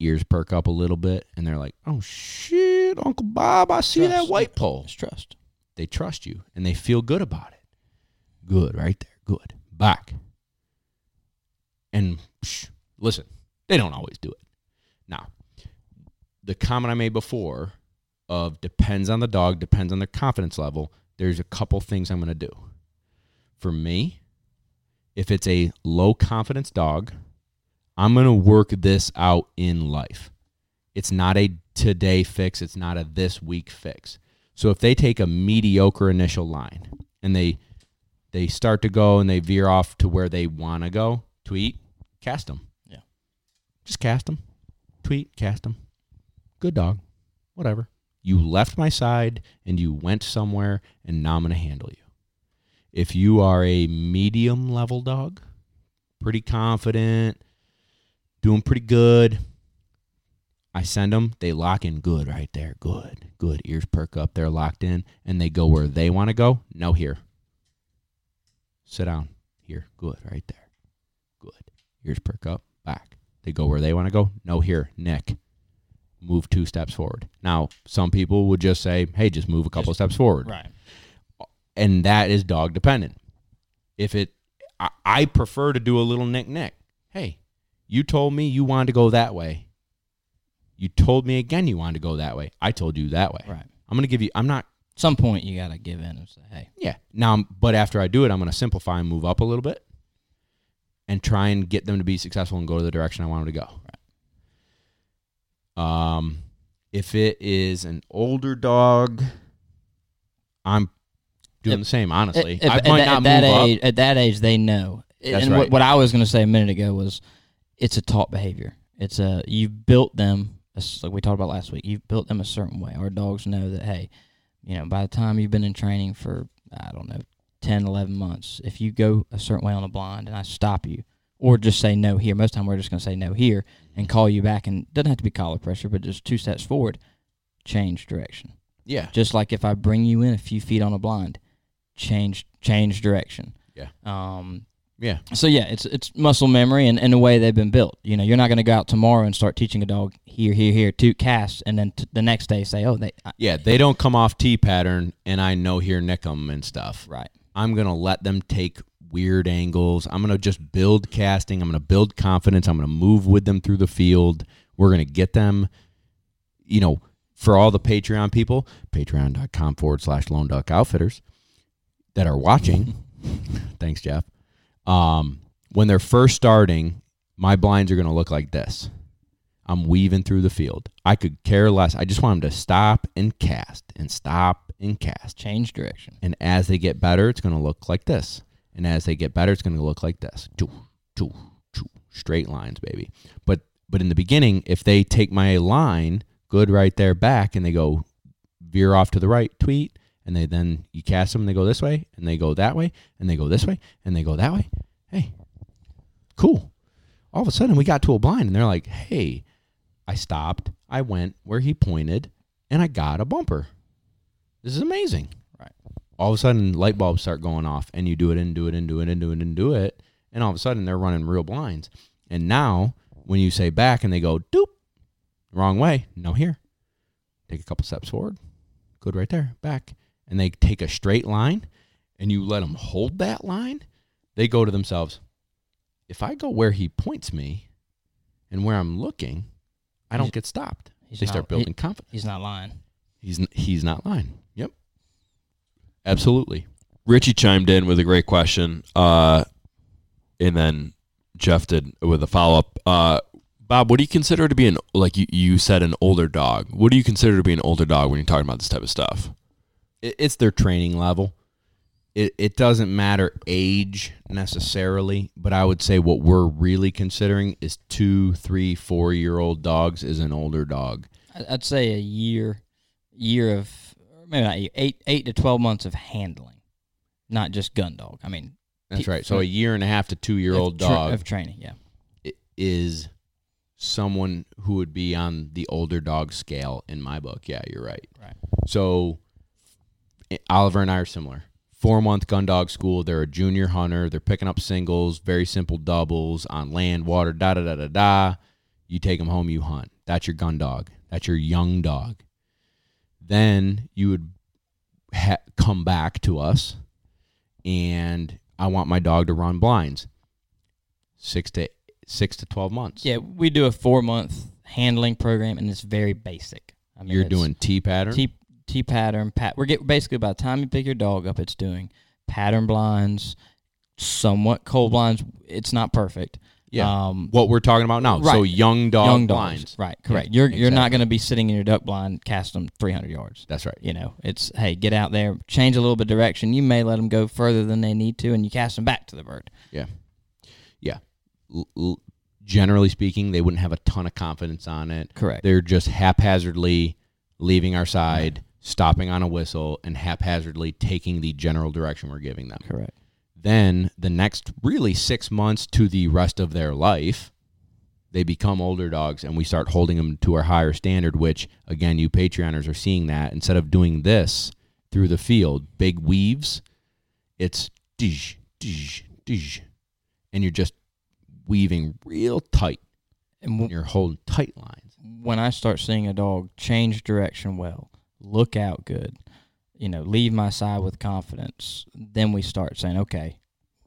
Ears perk up a little bit, and they're like, "Oh shit, Uncle Bob, I see that white pole." It's trust. They trust you, and they feel good about it. Good, right there, good. Back. And psh, listen, they don't always do it. Now, the comment I made before of depends on the dog, depends on their confidence level. There's a couple things I'm going to do. For me, if it's a low confidence dog, I'm going to work this out in life. It's not a today fix, it's not a this week fix. So if they take a mediocre initial line and they they start to go and they veer off to where they want to go, tweet, cast them. Yeah. Just cast them. Tweet, cast them. Good dog. Whatever. You left my side and you went somewhere and now I'm going to handle you. If you are a medium level dog, pretty confident, doing pretty good, I send them, they lock in good right there. Good, good. Ears perk up, they're locked in, and they go where they want to go. No, here. Sit down. Here. Good, right there. Good. Ears perk up, back. They go where they want to go. No, here. Nick. Move two steps forward. Now, some people would just say, hey, just move a couple steps forward Right. and that is dog dependent. If it, I, I prefer to do a little nick nick. Hey, you told me you wanted to go that way. You told me again you wanted to go that way. I told you that way. Right. I'm gonna give you. I'm not. Some point you gotta give in and say, hey, Yeah. Now, but after I do it, I'm gonna simplify and move up a little bit, and try and get them to be successful and go to the direction I want them to go. Um, if it is an older dog, I'm doing If- the same. Honestly, At- I at might that- not at that move up. age, At that age, they know. That's and right. what, what I was going to say a minute ago was, it's a taught behavior. It's a you've built them like we talked about last week. You've built them a certain way. Our dogs know that hey, you know, by the time you've been in training for I don't know 10, 11 months, if you go a certain way on a blind and I stop you, or just say no here. Most time we're just going to say no here and call you back, and it doesn't have to be collar pressure, but just two steps forward, change direction. Yeah. Just like if I bring you in a few feet on a blind, change change direction. Yeah. Um. Yeah. So yeah, it's it's muscle memory and, and the way they've been built. You know, you're not going to go out tomorrow and start teaching a dog here, here, here, two casts, and then t- the next day say, oh, they I, Yeah, they don't come off T pattern, and I know here nick 'em and stuff. right. I'm gonna let them take weird angles. I'm gonna just build casting. I'm gonna build confidence. I'm gonna move with them through the field. We're gonna get them, you know, for all the Patreon people, patreon.com forward slash lone duck outfitters that are watching. (laughs) Thanks, Jeff. Um, when they're first starting, my blinds are gonna look like this. I'm weaving through the field. I could care less. I just want them to stop and cast and stop and cast. Change direction. And as they get better, it's going to look like this. And as they get better, it's going to look like this. Choo, choo, choo. Straight lines, baby. But but in the beginning, if they take my line, good right there back, and they go veer off to the right, tweet, and they then you cast them, and they go this way, and they go that way, and they go this way, and they go that way. Hey, cool. All of a sudden, we got to a blind, and they're like, "Hey, I stopped. I went where he pointed, and I got a bumper. This is amazing." All of a sudden light bulbs start going off and you do it and do it and do it and do it and do it and all of a sudden they're running real blinds. And now when you say back and they go doop wrong way no here. Take a couple steps forward. Good right there back. And they take a straight line and you let them hold that line they go to themselves if i go where he points me and where i'm looking i don't He's- get stopped. they not, start he- building confidence. he's not lying. he's he's not lying absolutely Richie chimed in with a great question, uh, and then Jeff did with a follow up. Uh, Bob, what do you consider to be an like you, you said an older dog? What do you consider to be an older dog when you're talking about this type of stuff? it, it's their training level. It it doesn't matter age necessarily, but I would say what we're really considering is two, three, four year old dogs is an older dog. I- I'd say a year, year of or maybe not eight eight to twelve months of handling, not just gun dog. I mean, That's right. So a year and a half to two year old tra- dog of training. Yeah. i- is someone who would be on the older dog scale in my book. Yeah, you're right. Right. So eh, Oliver and I are similar. Four month gun dog school. They're a junior hunter. They're picking up singles, very simple doubles on land, water, da da da da da. You take them home, you hunt. That's your gun dog. That's your young dog. Then you would ha- come back to us, and I want my dog to run blinds. Six to six to twelve months. Yeah, we do a four month handling program, and it's very basic. I mean, You're doing T pattern. T T pattern. Pat. We're get basically by the time you pick your dog up, it's doing pattern blinds, somewhat cold blinds. It's not perfect. Yeah. Um, what we're talking about now. So young dog young blinds. dogs. Right. Correct. you're you're not going to be sitting in your duck blind cast them 300 yards. That's right. You know, it's hey, get out there, change a little bit of direction. You may let them go further than they need to, and you cast them back to the bird. Yeah. Yeah. L- l- generally speaking, they wouldn't have a ton of confidence on it. Correct. They're just haphazardly leaving our side, stopping on a whistle, and haphazardly taking the general direction we're giving them. Correct. Then the next really six months to the rest of their life, they become older dogs and we start holding them to a higher standard, which again, you Patreoners are seeing that. Instead of doing this through the field, big weaves, it's dish, dish, dish. And you're just weaving real tight. And And you're holding tight lines. when I start seeing a dog change direction well, look out good, you know, leave my side with confidence, then we start saying, okay,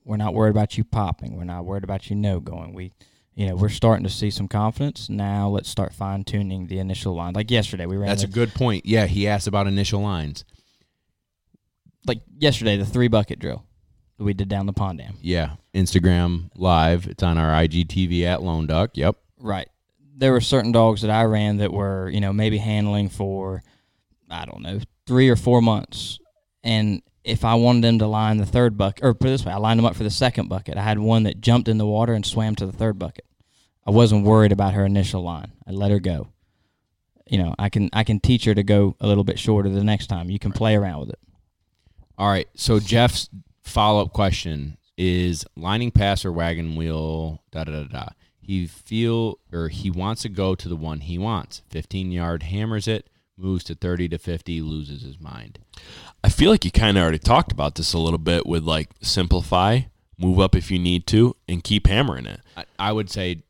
we're not worried about you popping. We're not worried about you no going. We, you know, we're starting to see some confidence. Now let's start fine tuning the initial line. Like yesterday, we ran That's a good point. Yeah, he asked about initial lines. like yesterday the three bucket drill that we did down the pond dam. Yeah. Instagram live. It's on our IGTV at Lone Duck. Yep. Right. There were certain dogs that I ran that were, you know, maybe handling for, I don't know, three or four months. And if I wanted them to line the third bucket, or put it this way, I lined them up for the second bucket. I had one that jumped in the water and swam to the third bucket. I wasn't worried about her initial line. I let her go. You know, I can I can teach her to go a little bit shorter the next time. You can play around with it. All right. So Jeff's follow up question is lining pass or wagon wheel. Da da da da. He feel or he wants to go to the one he wants. Fifteen yard hammers it, moves to thirty to fifty, loses his mind. I feel like you kind of already talked about this a little bit with like simplify, move up if you need to, and keep hammering it. I, I would say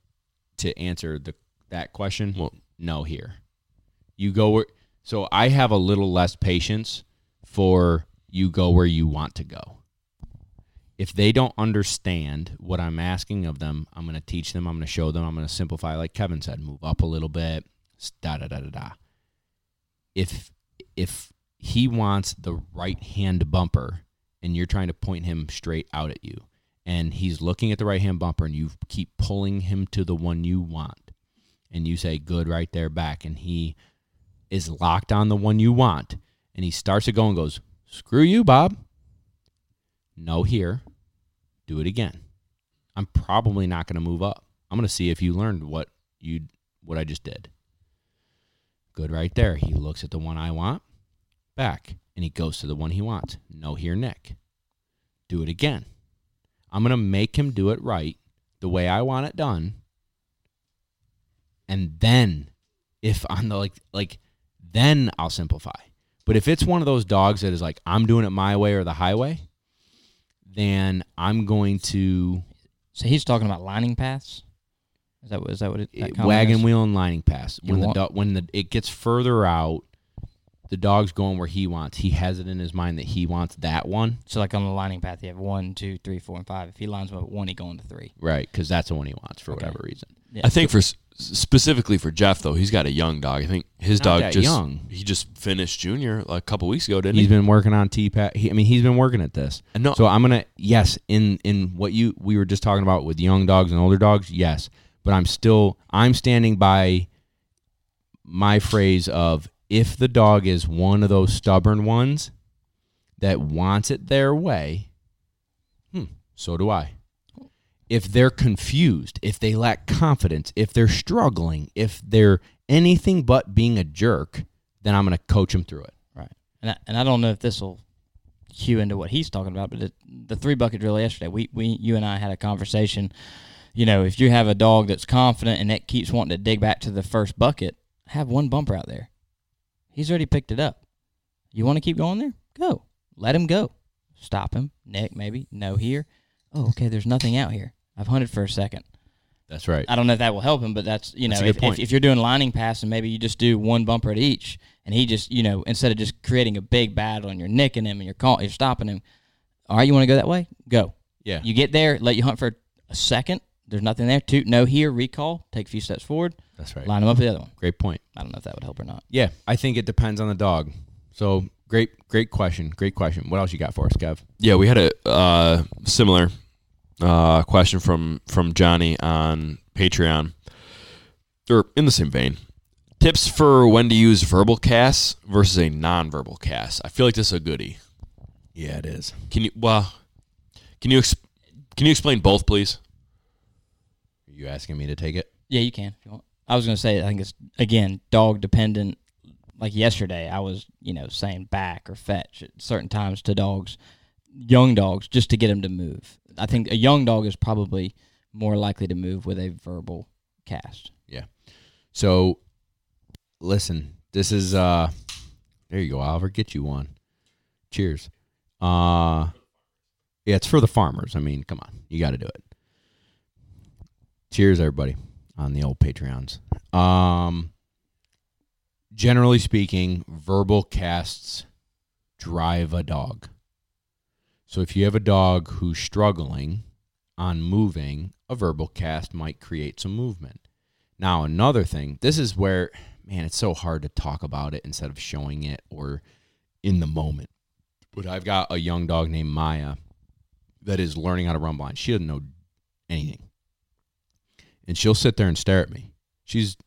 to answer the that question, Well- no here. You go where so I have a little less patience for you go where you want to go. If they don't understand what I'm asking of them, I'm going to teach them, I'm going to show them, I'm going to simplify like Kevin said, move up a little bit, da da da da da. If if he wants the right hand bumper and you're trying to point him straight out at you and he's looking at the right hand bumper and you keep pulling him to the one you want and you say good right there back and he is locked on the one you want and he starts to go and goes screw you bob. No here. Do it again. I'm probably not going to move up. I'm going to see if you learned what you what i just did good right there he looks at the one i want back and he goes to the one he wants no here nick do it again I'm going to make him do it right the way I want it done. And then if (laughs) on the like like then I'll simplify. But if it's one of those dogs that is like I'm doing it my way or the highway, then I'm going to So he's talking about lining paths. Is that what is that what it, that comment wagon is? wheel and lining pass. You When the want- dog when the it gets further out, the dog's going where he wants. He has it in his mind that he wants that one. So like on the lining path, you have one, two, three, four, and five. If he lines them up at one, he going to three. Right, because that's the one he wants for Okay. whatever reason. Yeah. I think for s- specifically for Jeff though, he's got a young dog. I think his Not dog that just young. he just finished junior like, a couple weeks ago, didn't He's he? been working on T pat. I mean, he's been working at this. And no, So I'm gonna yes, in in what you we were just talking about with young dogs and older dogs, yes. But I'm still I'm standing by my phrase of if the dog is one of those stubborn ones that wants it their way, hmm, so do I. If they're confused, if they lack confidence, if they're struggling, if they're anything but being a jerk, then I'm going to coach them through it. Right. And I, and I don't know if this will cue into what he's talking about, but the, the three bucket drill yesterday, we, we you and I had a conversation. You know, if you have a dog that's confident and that keeps wanting to dig back to the first bucket, have one bumper out there. He's already picked it up. You want to keep going there? Go. Let him go. Stop him. Nick, maybe. No here. Oh, okay. There's nothing out here. I've hunted for a second. That's right. I don't know if that will help him, but that's you know a if, if if you're doing lining pass and maybe you just do one bumper at each, and he just you know instead of just creating a big battle and you're nicking him and you're call, you're stopping him. All right, you want to go that way? Go. Yeah. You get there, let you hunt for a second. There's nothing there. Two, no here, recall, take a few steps forward, That's right. line them up with the other one. Great point. I don't know if that would help or not. Yeah, I think it depends on the dog. So great, great question. Great question. What else you got for us, Kev? yeah, we had a uh, similar Uh, question from from Johnny on Patreon, or in the same vein. Tips for when to use verbal casts versus a non-verbal cast. I feel like this is a goodie. Yeah, it is. Can you well? Can you ex- can you explain both, please? You asking me to take it? Yeah, you can. If you want. I was going to say, I think it's again dog dependent. Like yesterday, I was you know saying back or fetch at certain times to dogs, young dogs, just to get them to move. I think a young dog is probably more likely to move with a verbal cast. Yeah. So, listen, this is uh, there you go, Oliver. Get you one. Cheers. Uh, yeah, it's for the farmers. I mean, come on, you got to do it. Cheers, everybody, on the old Patreons. Um, generally speaking, verbal casts drive a dog. So if you have a dog who's struggling on moving, a verbal cast might create some movement. Now, another thing, this is where, man, it's so hard to talk about it instead of showing it or in the moment. But I've got a young dog named Maya that is learning how to run blind. She doesn't know anything. And she'll sit there and stare at me. She's,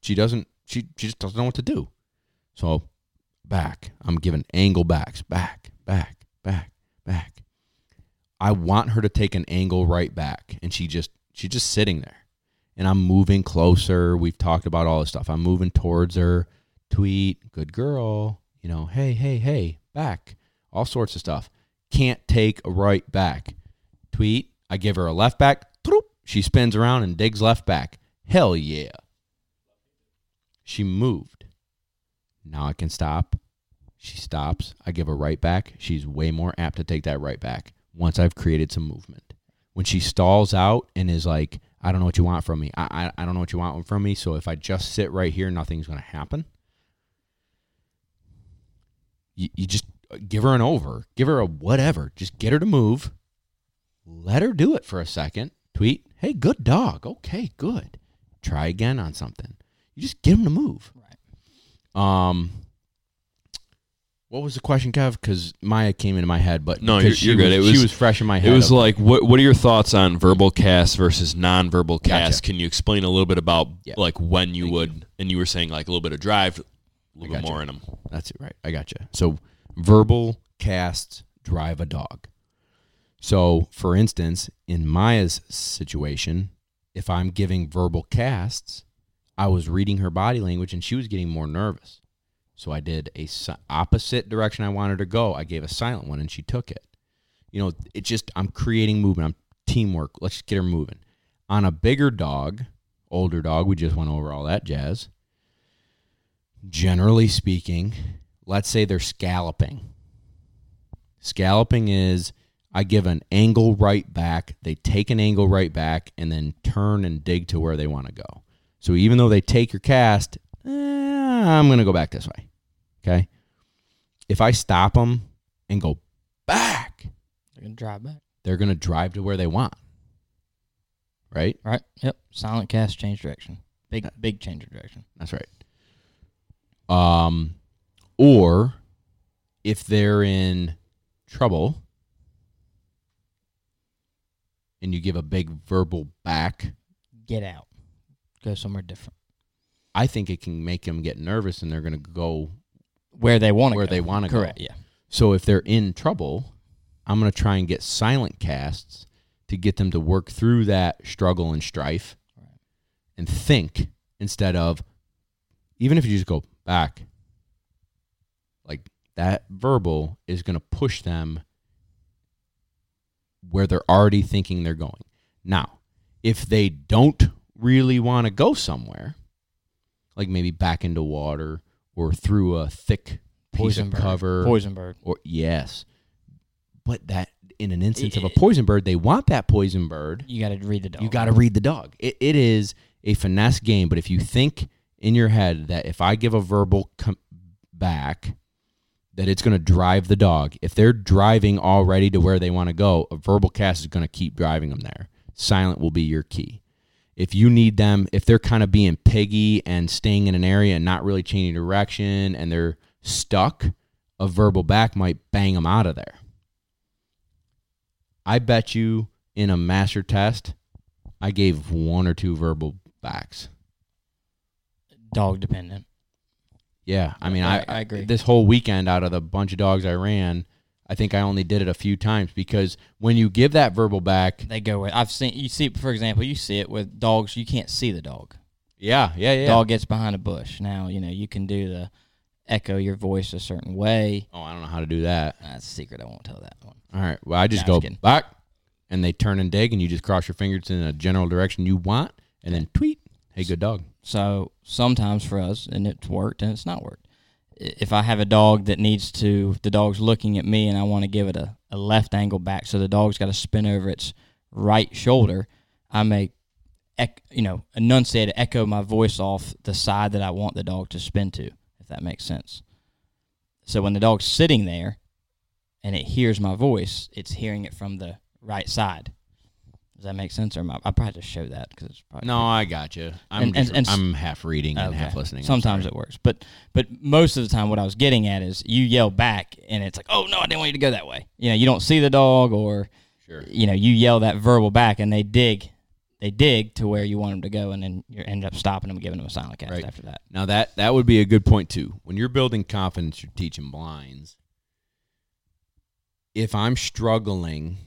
she doesn't, she, she just doesn't know what to do. So, back. I'm giving angle backs, back, back, back, back. I want her to take an angle right back. And she just, she's just sitting there and I'm moving closer. We've talked about all this stuff. I'm moving towards her. Tweet, good girl. You know, hey, hey, hey, back. All sorts of stuff. Can't take a right back. Tweet, I give her a left back. She spins around and digs left back. Hell yeah. She moved. Now I can stop. She stops. I give her right back. She's way more apt to take that right back once I've created some movement. When she stalls out and is like, I don't know what you want from me. I, I, I don't know what you want from me. So if I just sit right here, nothing's going to happen. You, you just uh, give her an over, give her a whatever. Just get her to move. Let her do it for a second. Tweet, hey, good dog. Okay, good. Try again on something. You just get them to move. Right. Um, what was the question, Kev? Because Maya came into my head, but No, you're- you're good. was- It she was- was fresh in my head. It was like, what what are your thoughts on verbal cast versus non-verbal cast? Gotcha. Can you explain a little bit about Yeah. like when you Thank would? And you were saying like a little bit of drive, a little bit gotcha. more in them. That's it, right? I got you. So, verbal cast, drive a dog. So, for instance, in Maya's situation, if I'm giving verbal casts, I was reading her body language and she was getting more nervous. So I did a si- opposite direction I wanted to go. I gave a silent one and she took it. You know, it just I'm creating movement. I'm teamwork. Let's get her moving. On a bigger dog, older dog, we just went over all that jazz. Generally speaking, let's say they're scalloping. Scalloping is I give an angle right back, they take an angle right back, and then turn and dig to where they want to go. So even though they take your cast, eh, I'm going to go back this way. Okay. If I stop them and go back, They're gonna drive back. they're going to drive to where they want. Right? Right. Yep. Silent cast, change direction. Big, big change of direction. That's right. Um, or if they're in trouble and you give a big verbal back, Get out. Go somewhere different. I think it can make them get nervous and they're going to go. Where they want to Where go. they wanna go. Correct. Yeah. So if they're in trouble, I'm going to try and get silent casts to get them to work through that struggle and strife Right. and think instead of, even if you just go back, like that verbal is going to push them where they're already thinking they're going. Now, if they don't really want to go somewhere, like maybe back into water or through a thick piece Poison of bird. cover, Poison bird. or yes, but that in an instance of a poison bird, they want that poison bird. You got to read the dog. You got to read the dog. It, it is a finesse game, but if you think in your head that if I give a verbal com- back, that it's going to drive the dog. If they're driving already to where they want to go, a verbal cast is going to keep driving them there. Silent will be your key. If you need them, if they're kind of being piggy and staying in an area and not really changing direction and they're stuck, a verbal back might bang them out of there. I bet you in a master test, I gave one or two verbal backs. Dog dependent. Yeah, I mean, I- I, agree. This whole weekend, out of the bunch of dogs I ran, I think I only did it a few times because when you give that verbal back, They go with. I've seen you see, for example, you see it with dogs. You can't see the dog. yeah, yeah, yeah. Dog gets behind a bush. Now you know you can do the echo your voice a certain way. Oh, I don't know how to do that. That's a secret. I won't tell that one. All right. Well, I just Nah, go just back, and they turn and dig, and you just cross your fingers in a general direction you want, and then tweet. Hey, good dog. So sometimes for us, and it's worked and it's not worked. If I have a dog that needs to, the dog's looking at me and I want to give it a, a left angle back, so the dog's got to spin over its right shoulder, I may, ec- you know, enunciate, echo my voice off the side that I want the dog to spin to, if that makes sense. So when the dog's sitting there and it hears my voice, it's hearing it from the right side. Does that make sense? Or am I, I probably just show that because it's probably No, I got you. I'm And- and- just- and s- I'm half reading and Okay. half listening. Sometimes it works, but but most of the time, what I was getting at is you yell back, and it's like, "Oh no, I didn't want you to go that way." You know, you don't see the dog, or sure. you know, you yell that verbal back, and they dig, they dig to where you want them to go, and then you end up stopping them, giving them a silent cast Right. after that. Now that that would be a good point too. When you're building confidence, you're teaching blinds. If I'm struggling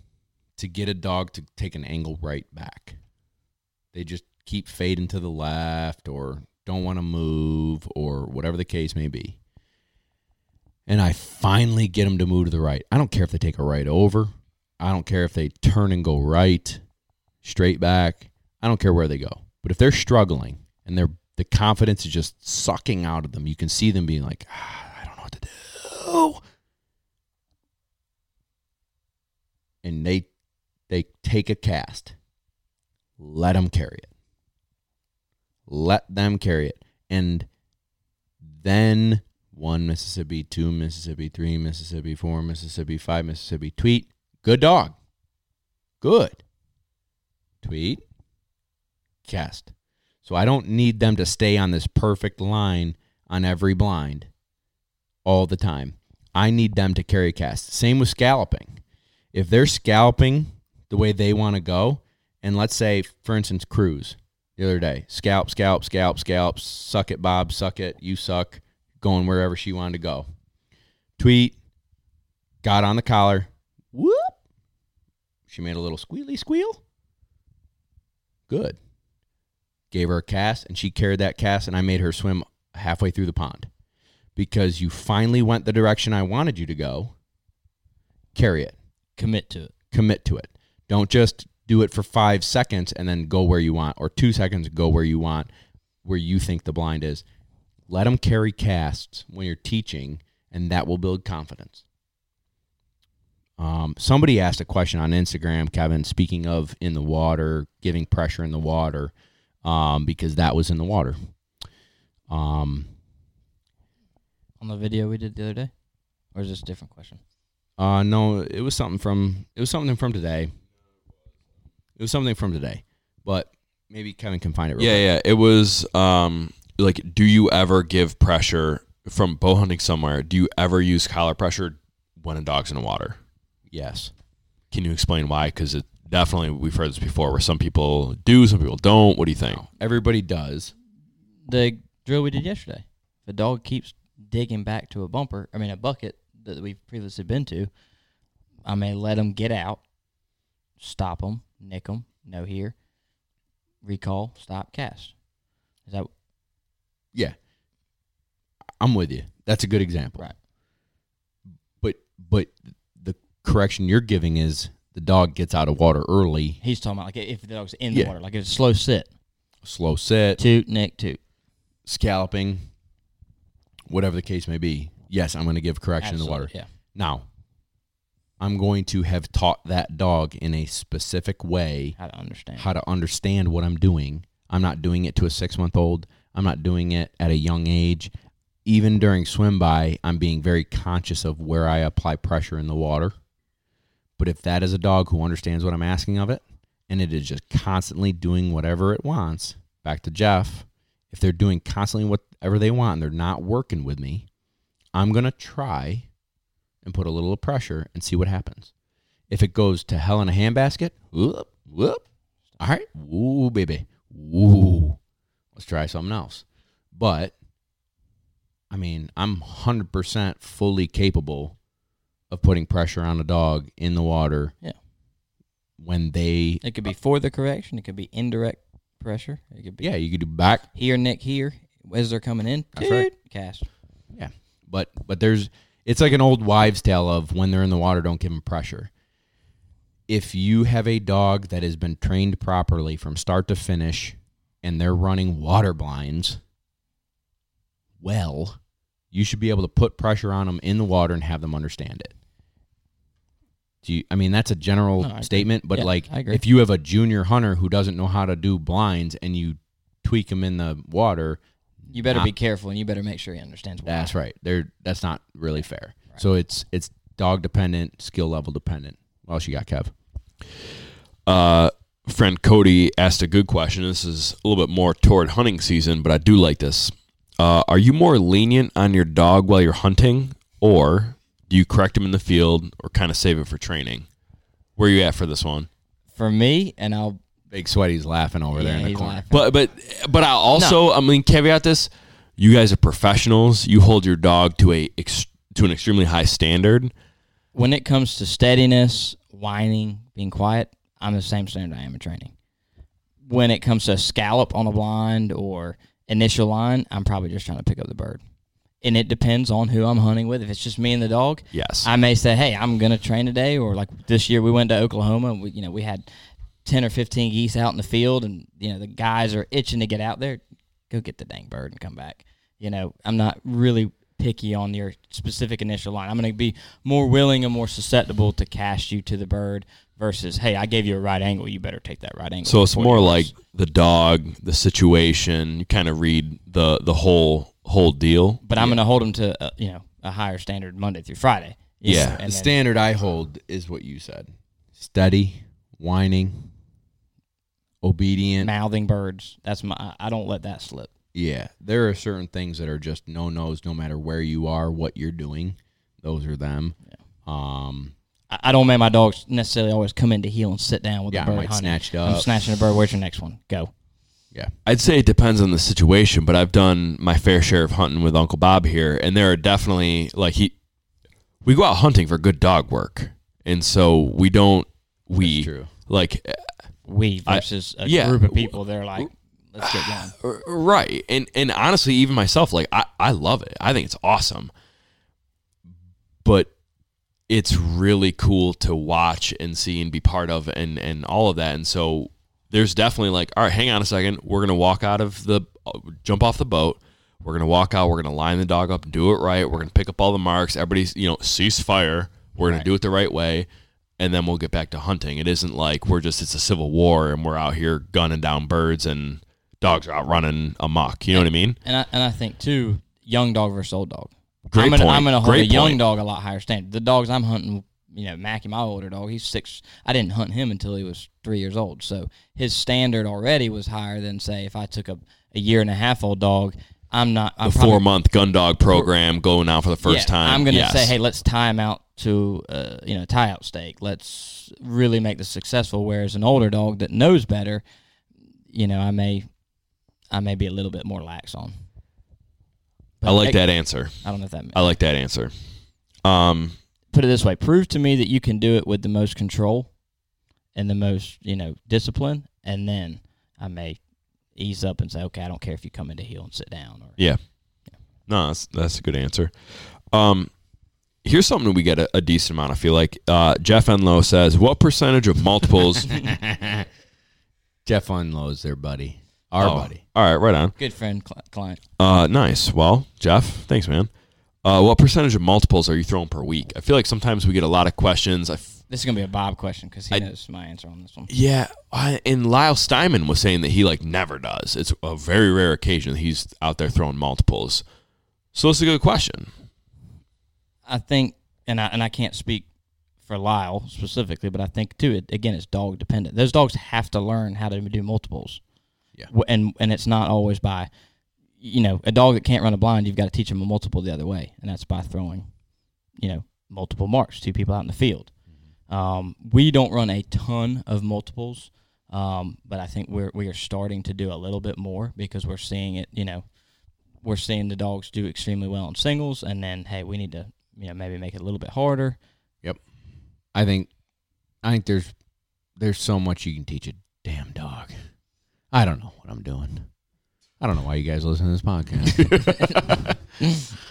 to get a dog to take an angle right back, they just keep fading to the left or don't want to move or whatever the case may be. And I finally get them to move to the right. I don't care if they take a right over. I don't care if they turn and go right, straight back. I don't care where they go. But if they're struggling and they're the confidence is just sucking out of them, you can see them being like, ah, I don't know what to do. And they they take a cast. Let them carry it. Let them carry it. And then one Mississippi, two Mississippi, three Mississippi, four Mississippi, five Mississippi. Tweet. Good dog. Good. Tweet. Cast. So I don't need them to stay on this perfect line on every blind all the time. I need them to carry cast. Same with scalloping. If they're scalloping the way they want to go, and let's say, for instance, Cruz the other day, scalp, scalp, scalp, scalp, suck it, Bob, suck it, you suck, going wherever she wanted to go. Tweet, got on the collar, whoop. She made a little squealy squeal. Good. Gave her a cast, and she carried that cast, and I made her swim halfway through the pond because you finally went the direction I wanted you to go. Carry it Commit to it. commit to it. Don't just do it for five seconds and then go where you want, or two seconds go where you want, where you think the blind is. Let them carry casts when you're teaching, and that will build confidence. Um, somebody asked a question on Instagram, Kevin, speaking of in the water, giving pressure in the water, um, because that was in the water. Um, On the video we did the other day, or is this a different question? Uh, no, it was something from it was something from today. It was something from today, but maybe Kevin can find it. Real Yeah, quick. yeah. It was um like do you ever give pressure from bow hunting somewhere? Do you ever use collar pressure when a dog's in the water? Yes. Can you explain why? Because it definitely we've heard this before, where some people do, some people don't. What do you think? Everybody does. The drill we did yesterday. If a dog keeps digging back to a bumper, I mean a bucket that we've previously been to, I may let them get out, stop them, nick them, no here, recall, stop, cast. Is that Yeah. I'm with you. That's a good example. right? But but the correction you're giving is the dog gets out of water early, He's talking about like if the dog's in the Yeah. water, like it's a slow sit, slow sit, toot, nick, toot. scalloping, whatever the case may be. Yes, I'm going to give correction in the water. Yeah. Now, I'm going to have taught that dog in a specific way How to understand. how to understand what I'm doing. I'm not doing it to a six month old. I'm not doing it at a young age. Even during swim by, I'm being very conscious of where I apply pressure in the water. But if that is a dog who understands what I'm asking of it, and it is just constantly doing whatever it wants, back to Jeff, if they're doing constantly whatever they want and they're not working with me, I'm going to try and put a little pressure and see what happens. If it goes to hell in a handbasket, whoop, whoop. All right, ooh, baby, ooh. Let's try something else. But I mean, I'm 100% fully capable of putting pressure on a dog in the water. Yeah. When they, It could be for the correction. It could be indirect pressure. It could be yeah, you could do back, here, Nick, here. As they're coming in, That's right. dude, cast. Yeah, but but there's it's like an old wives' tale of when they're in the water, don't give them pressure. If you have a dog that has been trained properly from start to finish, and they're running water blinds, well, you should be able to put pressure on them in the water and have them understand it. Do you, I mean that's a general No, statement, but Yeah, like if you have a junior hunter who doesn't know how to do blinds and you tweak them in the water, You better Nah. be careful, and you better make sure he understands why. that's right. They're that's not really fair. So it's it's dog dependent, skill level dependent. What else you got, Kev? uh, friend Cody asked a good question. This is a little bit more toward hunting season, but I do like this. Uh, are you more lenient on your dog while you're hunting, or do you correct him in the field, or kind of save it for training? Where are you at for this one? For me, and I'll. Big Sweaty's laughing over there yeah, in the he's corner. laughing. But but but I also I mean caveat this: you guys are professionals. You hold your dog to a ex- to an extremely high standard. when it comes to steadiness, whining, being quiet, I'm the same standard I am in training. When it comes to a scallop on a blind or initial line, I'm probably just trying to pick up the bird. And it depends on who I'm hunting with. If it's just me and the dog, Yes. I may say, "Hey, I'm going to train today," or like this year we went to Oklahoma. And we, you know, we had ten or fifteen geese out in the field, and you know the guys are itching to get out there. Go get the dang bird and come back. You know, I'm not really picky on your specific initial line. I'm going to be more willing and more susceptible to cast you to the bird versus, "Hey, I gave you a right angle. You better take that right angle." So it's more like the dog, the situation. You kind of read the the whole whole deal. but I'm going to hold them to uh, you know a higher standard Monday through Friday. Yeah. know, The then- standard I hold is what you said: steady, whining, obedient. mouthing birds. That's my. I- I don't let that slip. Yeah, there are certain things that are just no nos, no matter where you are, what you're doing. Those are them. Um, I I don't make my dogs necessarily always come in to heel and sit down with Yeah, I the bird might hunting. snatch it I'm up. snatching a bird. Where's your next one? Go. yeah, I'd say it depends on the situation, but I've done my fair share of hunting with Uncle Bob here, and there are definitely like he. We go out hunting for good dog work, and so we don't. We true. like We versus a yeah. group of people. They're like, let's get going. (sighs) Right. And and honestly, even myself, like I, I love it. I think it's awesome. But it's really cool to watch and see and be part of and and all of that. And so there's definitely like, all right, hang on a second. We're gonna walk out of the jump off the boat. We're gonna walk out. We're gonna line the dog up do it right. We're gonna pick up all the marks. Everybody's you know cease fire. We're gonna Right. do it the right way. And then we'll get back to hunting. It isn't like we're just it's a civil war and we're out here gunning down birds and dogs are out running amok. You know what I mean? And I and I think too, young dog versus old dog. Great I'm gonna, point. I'm gonna hold Great a young point. dog a lot higher standard. The dogs I'm hunting, you know, Mackie, my older dog, he's six. I didn't hunt him until he was three years old, so his standard already was higher than say if I took a, a year and a half old dog. I'm not. I'm The probably- four month gun dog program going out for the first Yeah, time. I'm gonna Yes. say, hey, let's tie him out to uh, you know tie out stake. Let's really make this successful. Whereas an older dog that knows better, you know, I may I may be a little bit more lax on. I like that answer. I don't know if that. I like that answer. Um, Put it this way: prove to me that you can do it with the most control and the most you know discipline, and then I may ease up and say, okay, I don't care if you come into heel and sit down. Or yeah. No, that's, that's a good answer. Um, here's something we get a, a decent amount. I feel like uh, Jeff Enlow says, "What percentage of multiples?" (laughs) Jeff Unlow's their buddy, our Oh, buddy. All right, right on. good friend cli- client. Uh, nice. Well, Jeff, thanks, man. Uh, what percentage of multiples are you throwing per week? I feel like sometimes we get a lot of questions. I f- This is gonna be a Bob question because he I- knows my answer on this one. yeah, I, and Lyle Steinman was saying that he like never does. It's a very rare occasion that he's out there throwing multiples. So it's a good question. I think, and I and I can't speak for Lyle specifically, but I think too, it again, it's dog dependent. Those dogs have to learn how to do multiples. Yeah. And and it's not always by, you know, a dog that can't run a blind. You've got to teach them a multiple the other way, and that's by throwing, you know, multiple marks, two people out in the field. Mm-hmm. Um, we don't run a ton of multiples, um, but I think we're we are starting to do a little bit more because we're seeing it. You know, we're seeing the dogs do extremely well in singles, and then hey, we need to you know maybe make it a little bit harder. Yep. I think I think there's there's so much you can teach a damn dog. I don't know what I'm doing. I don't know why you guys listen to this podcast.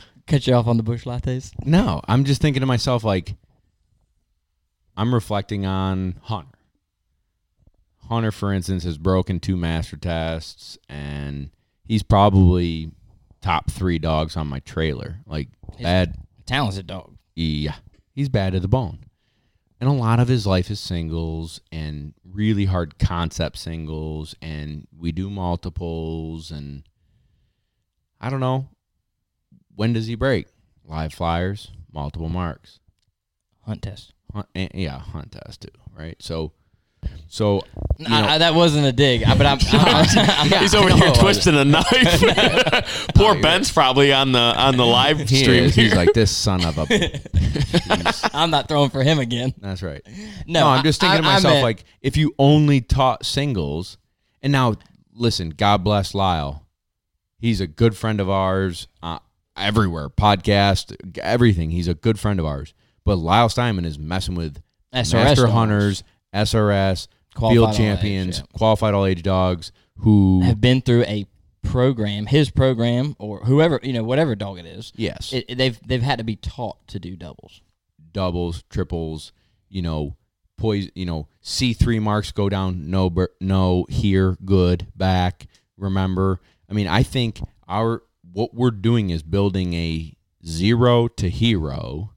(laughs) Cut you off on the Busch lattes. no, I'm just thinking to myself like I'm reflecting on Hunter. Hunter, for instance, has broken two master tests, and he's probably top three dogs on my trailer. Like He's- bad Talented dog. Yeah, he's bad to the bone. And a lot of his life is singles and really hard concept singles, and we do multiples. And I don't know when does he break? Live flyers, multiple marks, Hunt test. hunt, eh, yeah, hunt test too, right? So, so you I- know- I- that wasn't a dig, I- but I'm. (laughs) I'm, Yeah, He's over I (laughs) here twisting a knife. (laughs) Poor you're Ben's probably on the on the live he stream. is, he's like this son of a. Jeez. I'm not throwing for him again. That's right. No, No, I'm just thinking to I- I myself, meant- like, if you only taught singles, and now listen, God bless Lyle. He's a good friend of ours uh, everywhere, podcast, everything. He's a good friend of ours. But Lyle Steinman is messing with SRS master dogs. hunters, SRS, Qualified field age, champions, yeah. qualified all age dogs who, have been through a program, his program, or whoever you know, whatever dog it is. yes, It, it- they've they've had to be taught to do doubles. doubles, triples, you know, poison, you know, C three marks go down, no, bur- no, here, good, back. Remember, I mean, I think our what we're doing is building a zero to hero,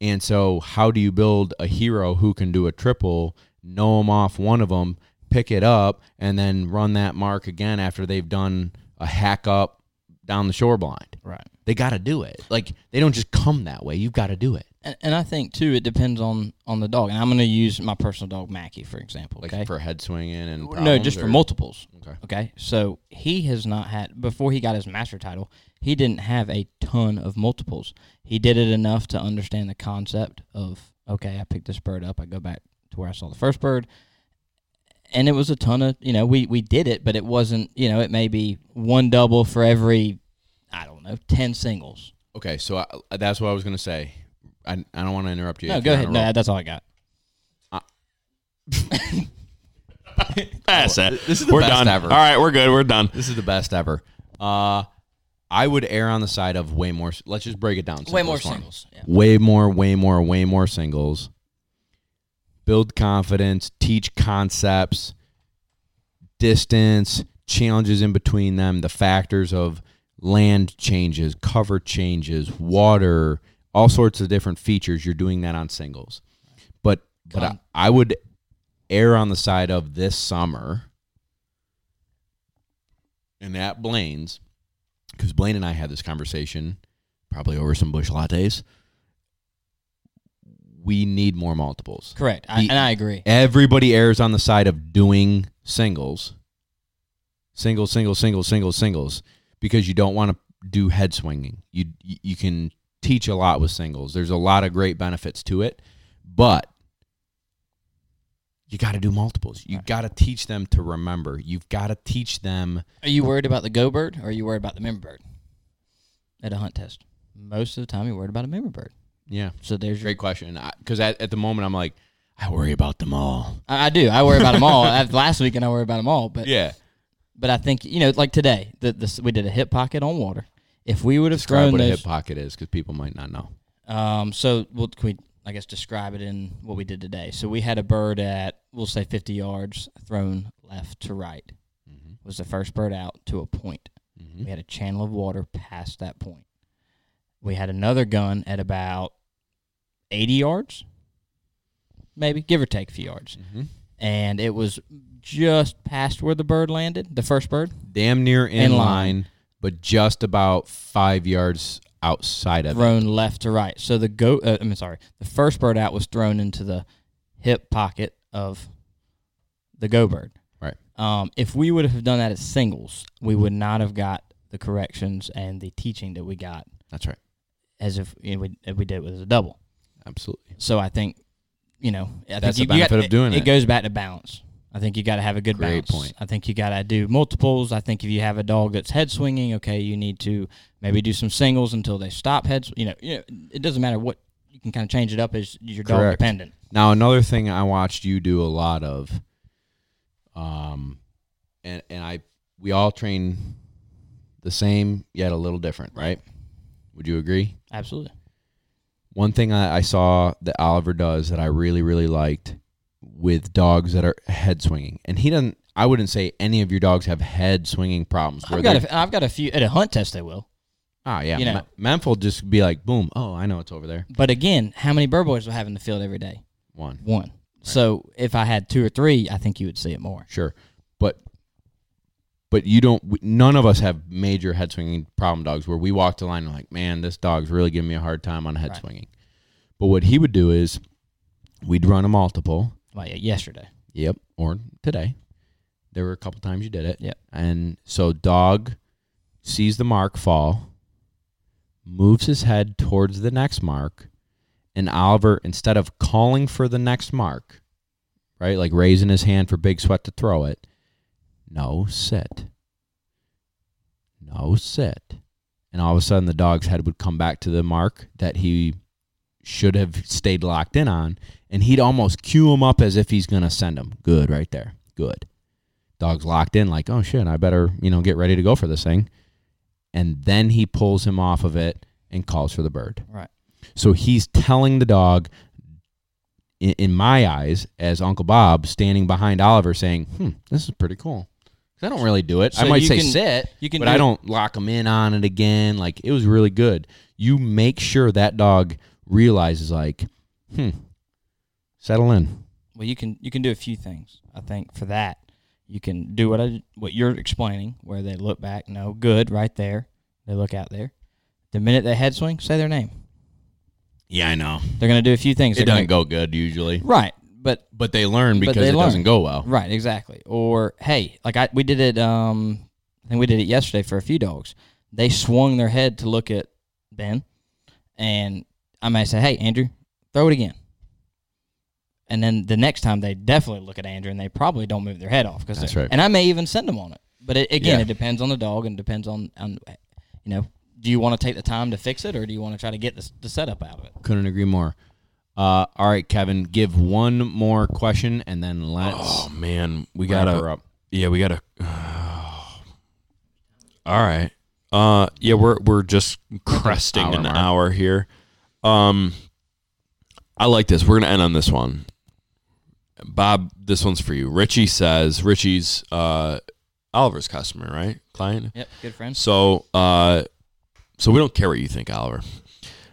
and so how do you build a hero who can do a triple, know them off one of them, pick it up, and then run that mark again after they've done a hack up down the shore blind? Right. They got to do it. Like they don't just come that way. You've got to do it. And, and I think too, it depends on on the dog. And I'm going to use my personal dog Mackie for example. like Okay. for head swinging and no, just for multiples. Okay. Okay. So he has not had before he got his master title. He didn't have a ton of multiples. He did it enough to understand the concept of okay, I picked this bird up. I go back to where I saw the first bird. And it was a ton of you know we we did it, but it wasn't you know it may be one double for every I don't know ten singles. Okay, so I, that's what I was gonna say. I, I don't want to interrupt you. no, go ahead. on a roll. No, that's all I got. (laughs) That's it. This is the we're best done. ever. All right, we're good. We're done. This is the best ever. Uh, I would err on the side of way more. Let's just break it down. Way more form. singles. Yeah. Way more. Way more. Way more singles. Build confidence. Teach concepts. Distance. Challenges in between them. The factors of land changes, cover changes, water, all sorts of different features. You're doing that on singles. But but I, I would err on the side of this summer and at Blaine's because Blaine and I had this conversation probably over some Busch lattes. We need more multiples. Correct. I, The- and I agree. Everybody errs on the side of doing singles, singles, singles, singles, singles, singles, because you don't want to do head swinging. You you can teach a lot with singles. There's a lot of great benefits to it, but you got to do multiples. You got to teach them to remember. You've got to teach them. Are you worried about the go bird or are you worried about the member bird at a hunt test? Most of the time, you're worried about a member bird. Yeah, So there's your. great question. Because at, at the moment, I'm like, I worry about them all. I, I do. I worry about them all. (laughs) I- Last weekend, I worry about them all. But Yeah. but I think you know, like today, the, the we did a hip pocket on water. If we would have Describe thrown what a hip pocket is, because people might not know. um, so we'll can we I guess describe it in what we did today. So we had a bird at we'll say 50 yards thrown left to right. Mm-hmm. Was the first bird out to a point. Mm-hmm. We had a channel of water past that point. We had another gun at about 80 yards, maybe, give or take a few yards. Mm-hmm. And it was just past where the bird landed, the first bird. damn near in, In line, line. but just about five yards outside of it. thrown left to right. So the go uh, I'm sorry, the first bird out was thrown into the hip pocket of the go bird. Right. Um, if we would have done that as singles, we would not have got the corrections and the teaching that we got That's right. as if you know, we, if we did it with a double. Absolutely. So I think, you know, I That's think the you, you benefit got, of doing it. it. goes back to balance. I think you got to have a good Great balance. point. I think you got to do multiples. I think if you have a dog that's head swinging, okay, you need to maybe do some singles until they stop heads. You know, you know, it doesn't matter what you can kind of change it up as your dog dependent. Now another thing I watched you do a lot of, um, and and I we all train the same yet a little different, right? Would you agree? Absolutely. One thing I, I saw that Oliver does that I really really liked with dogs that are head swinging, and he doesn't. I wouldn't say any of your dogs have head swinging problems. Where I've got a, I've got a few at a hunt test. They will, ah yeah, you know. Memph just be like boom. Oh, I know it's over there. but again, how many bird boys will have in the field every day? One. One. So if I had two or three, I think you would see it more. Sure, but but you don't. None of us have major head swinging problem dogs where we walk the line and like, man, this dog's really giving me a hard time on head Right. swinging. But what he would do is, we'd run a multiple. Yeah, yesterday. Yep, or today. There were a couple times you did it. Yep. And so dog sees the mark fall, moves his head towards the next mark, and Oliver, instead of calling for the next mark, right, like raising his hand for Big Sweat to throw it, no, sit. No, sit. And all of a sudden, the dog's head would come back to the mark that he should have stayed locked in on, and he'd almost cue him up as if he's going to send him. Good, right there. Good. Dog's locked in, like, oh shit, I better, you know, get ready to go for this thing. And then he pulls him off of it and calls for the bird. Right. So he's telling the dog, in, in my eyes, as Uncle Bob standing behind Oliver, saying, "Hmm, this is pretty cool." I don't really do it. I might say can- sit, you can but do I don't lock him in on it again. Like it was really good. You make sure that dog realizes, like, hmm, settle in. Well, you can you can do a few things. I think for that, you can do what I what you're explaining, where they look back, no, good, right there. They look out there. The minute they head swing, say their name. Yeah, I know. They're going to do a few things. It They're doesn't gonna- go good usually, right, but but they learn because they it learn. doesn't go well. right, exactly. Or hey, like I we did it. Um, I think we did it yesterday for a few dogs. They swung their head to look at Ben, and I may say, "Hey, Andrew, throw it again." And then the next time they definitely look at Andrew, and they probably don't move their head off because That's right. And I may even send them on it. But it, again, Yeah. it depends on the dog and depends on on you know. Do you want to take the time to fix it, or do you want to try to get the, the setup out of it? Couldn't agree more. Uh, all right, Kevin, give one more question and then let's Oh man, we gotta. up. Yeah, we gotta. (sighs) all right. Uh, yeah, we're we're just cresting hour an mark. hour here. Um, I like this. We're gonna end on this one. Bob, this one's for you. Richie says Richie's uh Oliver's customer, right? Client. Yep, good friend. So, uh, so we don't care what you think, Oliver.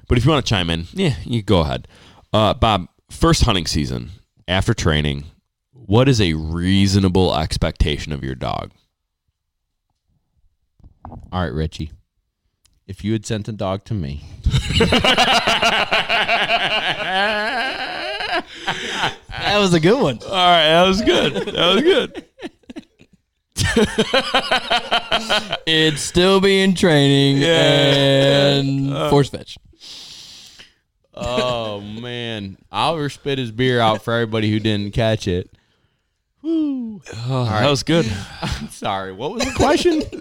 But if you want to chime in, yeah, you go ahead. Uh, Bob, first hunting season after training, what is a reasonable expectation of your dog? All right, Richie. If you had sent a dog to me, That was a good one. All right, that was good. That was good. It's still being training Yeah. and uh, force fetch. oh man, Oliver spit his beer out for everybody who didn't catch it. Woo! Oh, That was good. (laughs) I'm sorry. What was the question? (laughs)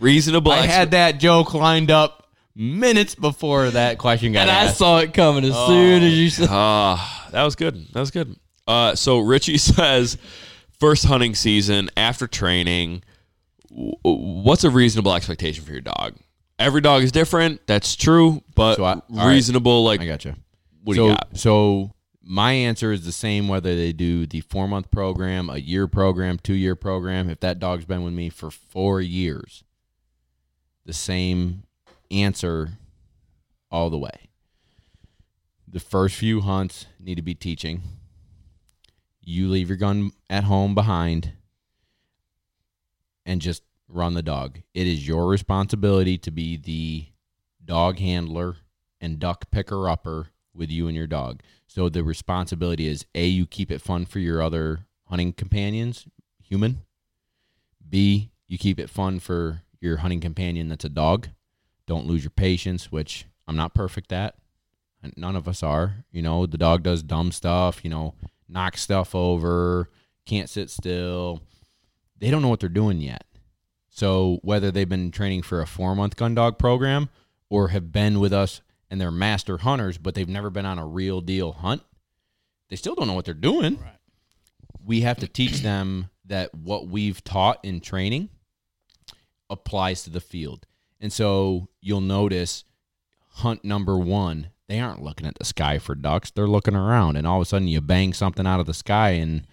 Reasonable. I expe- had that joke lined up minutes before that question got And I saw it coming as soon as you said. Ah, that was good. That was good. Uh, so Richie (laughs) says, first hunting season after training, w- what's a reasonable expectation for your dog? Every dog is different. That's true, but So I- all right. reasonable. Like, I gotcha. what so, do you got? So my answer is the same whether they do the four month program, a year program, two year program. If that dog's been with me for four years, the same answer all the way. The first few hunts need to be teaching. You leave your gun at home behind and just run the dog. It is your responsibility to be the dog handler and duck picker upper with you and your dog. So the responsibility is A, you keep it fun for your other hunting companions, human. B, you keep it fun for your hunting companion that's a dog. Don't lose your patience, which I'm not perfect at. None of us are. You know, the dog does dumb stuff, you know, knocks stuff over, can't sit still. They don't know what they're doing yet. So whether they've been training for a four month gun dog program or have been with us and they're master hunters, but they've never been on a real deal hunt, they still don't know what they're doing. Right. We have to teach them that what we've taught in training applies to the field. And so you'll notice hunt number one, they aren't looking at the sky for ducks. They're looking around, and all of a sudden you bang something out of the sky and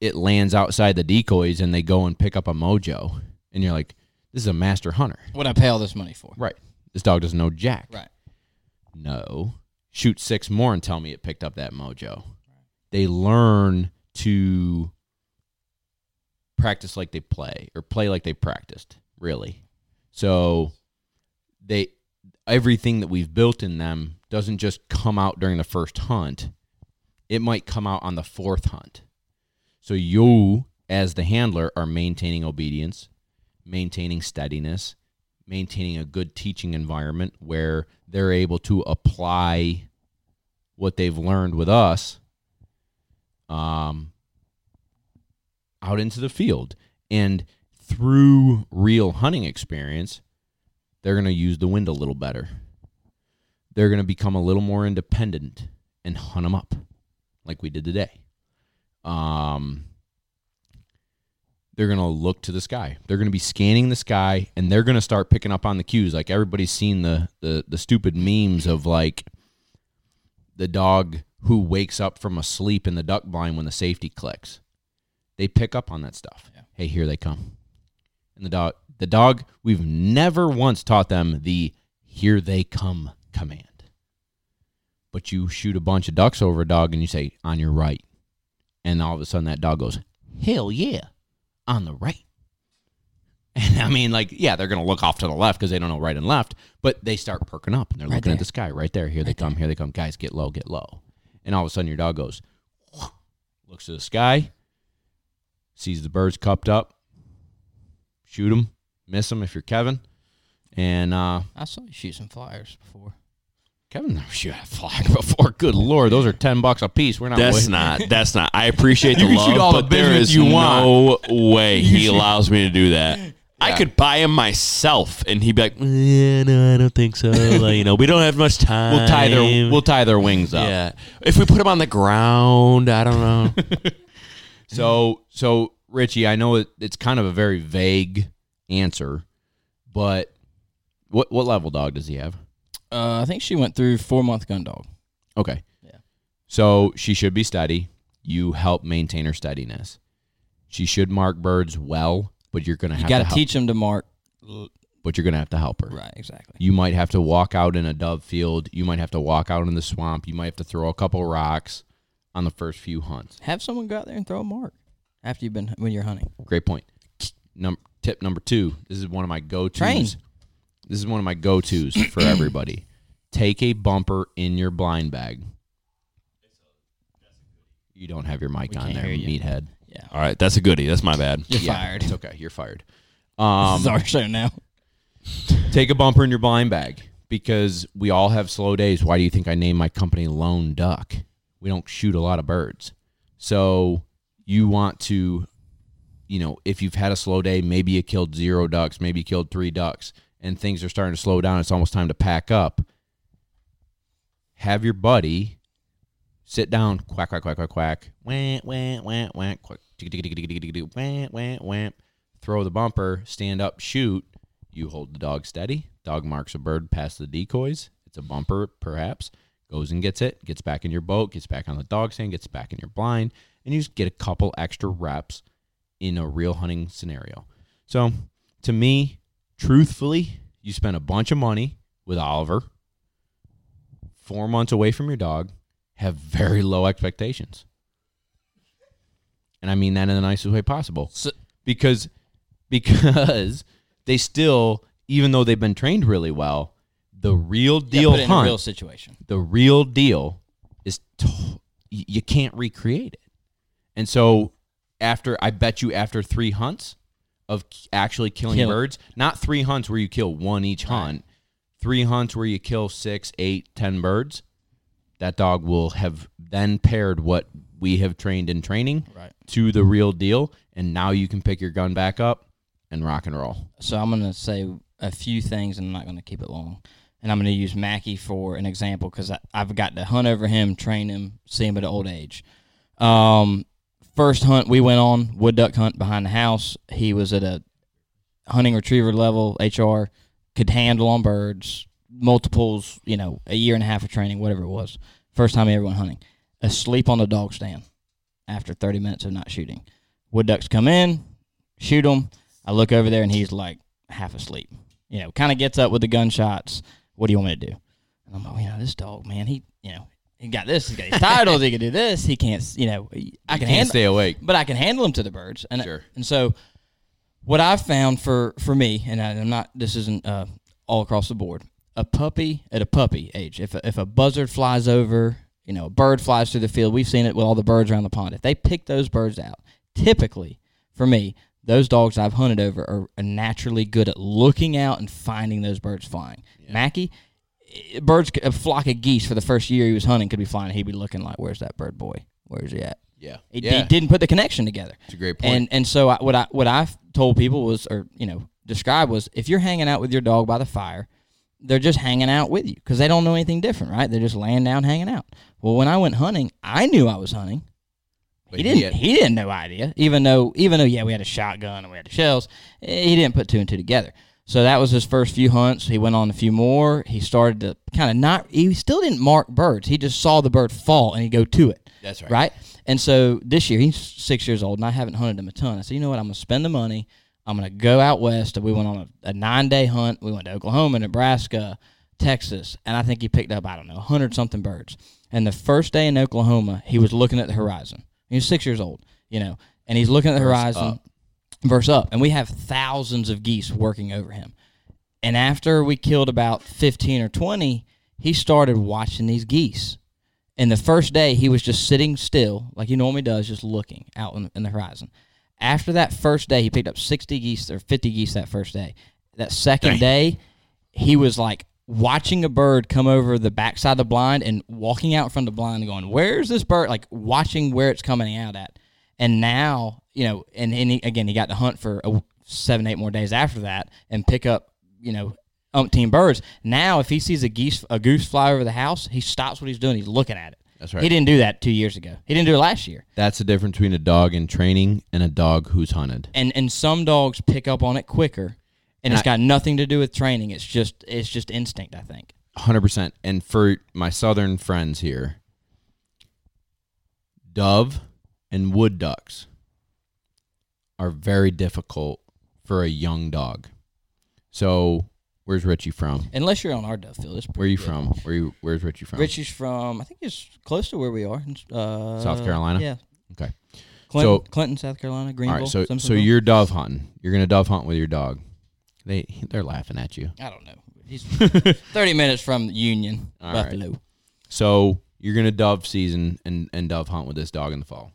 it lands outside the decoys and they go and pick up a mojo. And you're like, this is a master hunter. What I pay all this money for? Right. This dog doesn't know jack. Right. No. Shoot six more and tell me it picked up that mojo. They learn to practice like they play or play like they practiced, really. So they everything that we've built in them doesn't just come out during the first hunt. It might come out on the fourth hunt. So you as the handler are maintaining obedience, maintaining steadiness, maintaining a good teaching environment where they're able to apply what they've learned with us um, out into the field. And through real hunting experience, they're going to use the wind a little better. They're going to become a little more independent and hunt them up like we did today. Um, they're going to look to the sky. They're going to be scanning the sky and they're going to start picking up on the cues. Like everybody's seen the, the, the stupid memes of like the dog who wakes up from a sleep in the duck blind when the safety clicks. They pick up on that stuff. Yeah. Hey, here they come. And the dog, the dog, we've never once taught them the here they come command. But you shoot a bunch of ducks over a dog and you say, on your right. And all of a sudden that dog goes, hell yeah, on the right. (laughs) And I mean, like, yeah, they're going to look off to the left because they don't know right and left, but they start perking up and they're Right looking there. at the sky right there. Here they come, here they come. Guys, get low, get low. And all of a sudden your dog goes, (laughs) looks to the sky, sees the birds cupped up, shoot them, miss them if you're Kevin. And uh, I saw you shoot some flyers before. Kevin never (laughs) shoot a flyer before. Good lord, those are ten bucks a piece. We're not. That's waiting. not. (laughs) That's not. I appreciate the You can love, all but there business is you no way he allows me to do that. I could buy him myself, and he'd be like, eh, "No, I don't think so." (laughs) Like, you know, we don't have much time. We'll tie their we'll tie their wings up. yeah. If we put him on the ground, I don't know. So so Richie, I know it, it's kind of a very vague answer, but what what level dog does he have? Uh, I think she went through four month gun dog. Okay. Yeah. So she should be steady. You help maintain her steadiness. She should mark birds well, but you're gonna You have got to to teach them to mark. but you're gonna have to help her. Right, exactly. You might have to walk out in a dove field. You might have to walk out in the swamp. You might have to throw a couple rocks on the first few hunts. Have someone go out there and throw a mark after you've been when you're hunting. Great point. Num- tip number two. This is one of my go tos. This is one of my go tos for (clears throat) everybody. Take a bumper in your blind bag. You don't have your mic We on can't there, hear you. meathead. Yeah, All right, that's a goodie. That's my bad. you're Yeah, fired. It's okay. You're fired. this Um, is our show now. take a bumper in your blind bag because we all have slow days. Why do you think I named my company Lone Duck? We don't shoot a lot of birds. So you want to, you know, if you've had a slow day, maybe you killed zero ducks, maybe you killed three ducks, and things are starting to slow down. It's almost time to pack up. Have your buddy sit down, quack, quack, quack, quack, quack, wah, wah, wah, wah, quack, wah, wah, wah, throw the bumper, stand up, shoot. You hold the dog steady. Dog marks a bird past the decoys. It's a bumper, perhaps. Goes and gets it, gets back in your boat, gets back on the dog stand, gets back in your blind, and you just get a couple extra reps in a real hunting scenario. So, to me, truthfully, you spend a bunch of money with Oliver, four months away from your dog, have very low expectations. And I mean that in the nicest way possible. So- because because they still, even though they've been trained really well, the real Yeah, deal put it in a hunt, real situation. the real deal is you can't recreate it. And so after I bet you after 3 hunts of actually killing Kill- birds, not 3 hunts where you kill one each hunt, 3 hunts where you kill six, eight, ten birds, that dog will have then paired what we have trained in training Right. to the real deal, and now you can pick your gun back up and rock and roll. So I'm gonna say a few things, and I'm not gonna keep it long. And I'm gonna use Mackie for an example because I've got to hunt over him, train him, see him at an old age. Um, first hunt we went on wood duck hunt behind the house. He was at a hunting retriever level HR, could handle on birds, multiples. You know, a year and a half of training, whatever it was. First time he ever went hunting. Asleep on the dog stand after 30 minutes of not shooting. Wood ducks come in, shoot him. I look over there and he's like half asleep. You know, kind of gets up with the gunshots. What do you want me to do? And I'm like, you know, this dog, man, he, you know, he got this. He's got his titles. he can do this. He can't, you know, I can can't handle, stay awake. but I can handle him to the birds. And Sure. and so, what I've found for for me, and I, I'm not, this isn't uh, all across the board. A puppy at a puppy age, if a, if a buzzard flies over, you know, a bird flies through the field. We've seen it with all the birds around the pond. If they pick those birds out, typically for me, those dogs I've hunted over are, are naturally good at looking out and finding those birds flying. Mackie, eh, birds, a flock of geese for the first year he was hunting could be flying. He'd be looking like, "Where's that bird boy? Where's he at?" Yeah. He, yeah. he didn't put the connection together. It's a great point. And and so I, what I what I've told people was, or you know, described was, if you're hanging out with your dog by the fire, they're just hanging out with you because they don't know anything different, right? They're just laying down, hanging out. Well, when I went hunting, I knew I was hunting. But he didn't. He didn't know idea, even though even though yeah, we had a shotgun and we had the shells. eh, He didn't put two and two together. So that was his first few hunts. He went on a few more. He started to kind of not. He still didn't mark birds. He just saw the bird fall and he'd go to it That's right. right? And so this year he's six years old, and I haven't hunted him a ton. I said, you know what? I'm gonna spend the money. I'm gonna go out west. We went on a, a nine day hunt. We went to Oklahoma, Nebraska, Texas, and I think he picked up I don't know hundred something birds. And the first day in Oklahoma, he was looking at the horizon. He was six years old, you know, and he's looking at the horizon, up. Verse up, and we have thousands of geese working over him. And after we killed about 15 or 20, he started watching these geese. And the first day, he was just sitting still, like he normally does, just looking out in, in the horizon. After that first day, he picked up 60 geese or 50 geese that first day. That second Dang. day, he was like watching a bird come over the backside of the blind and walking out from the blind and going, Where's this bird? Like watching where it's coming out at. And now, you know, and, and he, again, he got to hunt for a, seven, eight more days after that and pick up, you know, umpteen birds. Now, if he sees a geese, a goose fly over the house, he stops what he's doing. He's looking at it. That's right. He didn't do that two years ago. He didn't do it last year. That's the difference between a dog in training and a dog who's hunted. And and some dogs pick up on it quicker, and it's got nothing to do with training. It's just it's just instinct. I think. Hundred percent. And for my southern friends here, dove and wood ducks are very difficult for a young dog. So, where's Richie from? Unless you're on our dove field, it's Where are you good. from? Where you? Where's Richie from? Richie's from I think he's close to where we are. Uh, South Carolina? Yeah. Okay. Clinton, So- Clinton, South Carolina, All Greenville. right. So, so you're dove hunting. You're gonna dove hunt with your dog. They they're laughing at you. I don't know. He's (laughs) 30 minutes from Union, All right. Buffalo. So you're gonna dove season and, and dove hunt with this dog in the fall.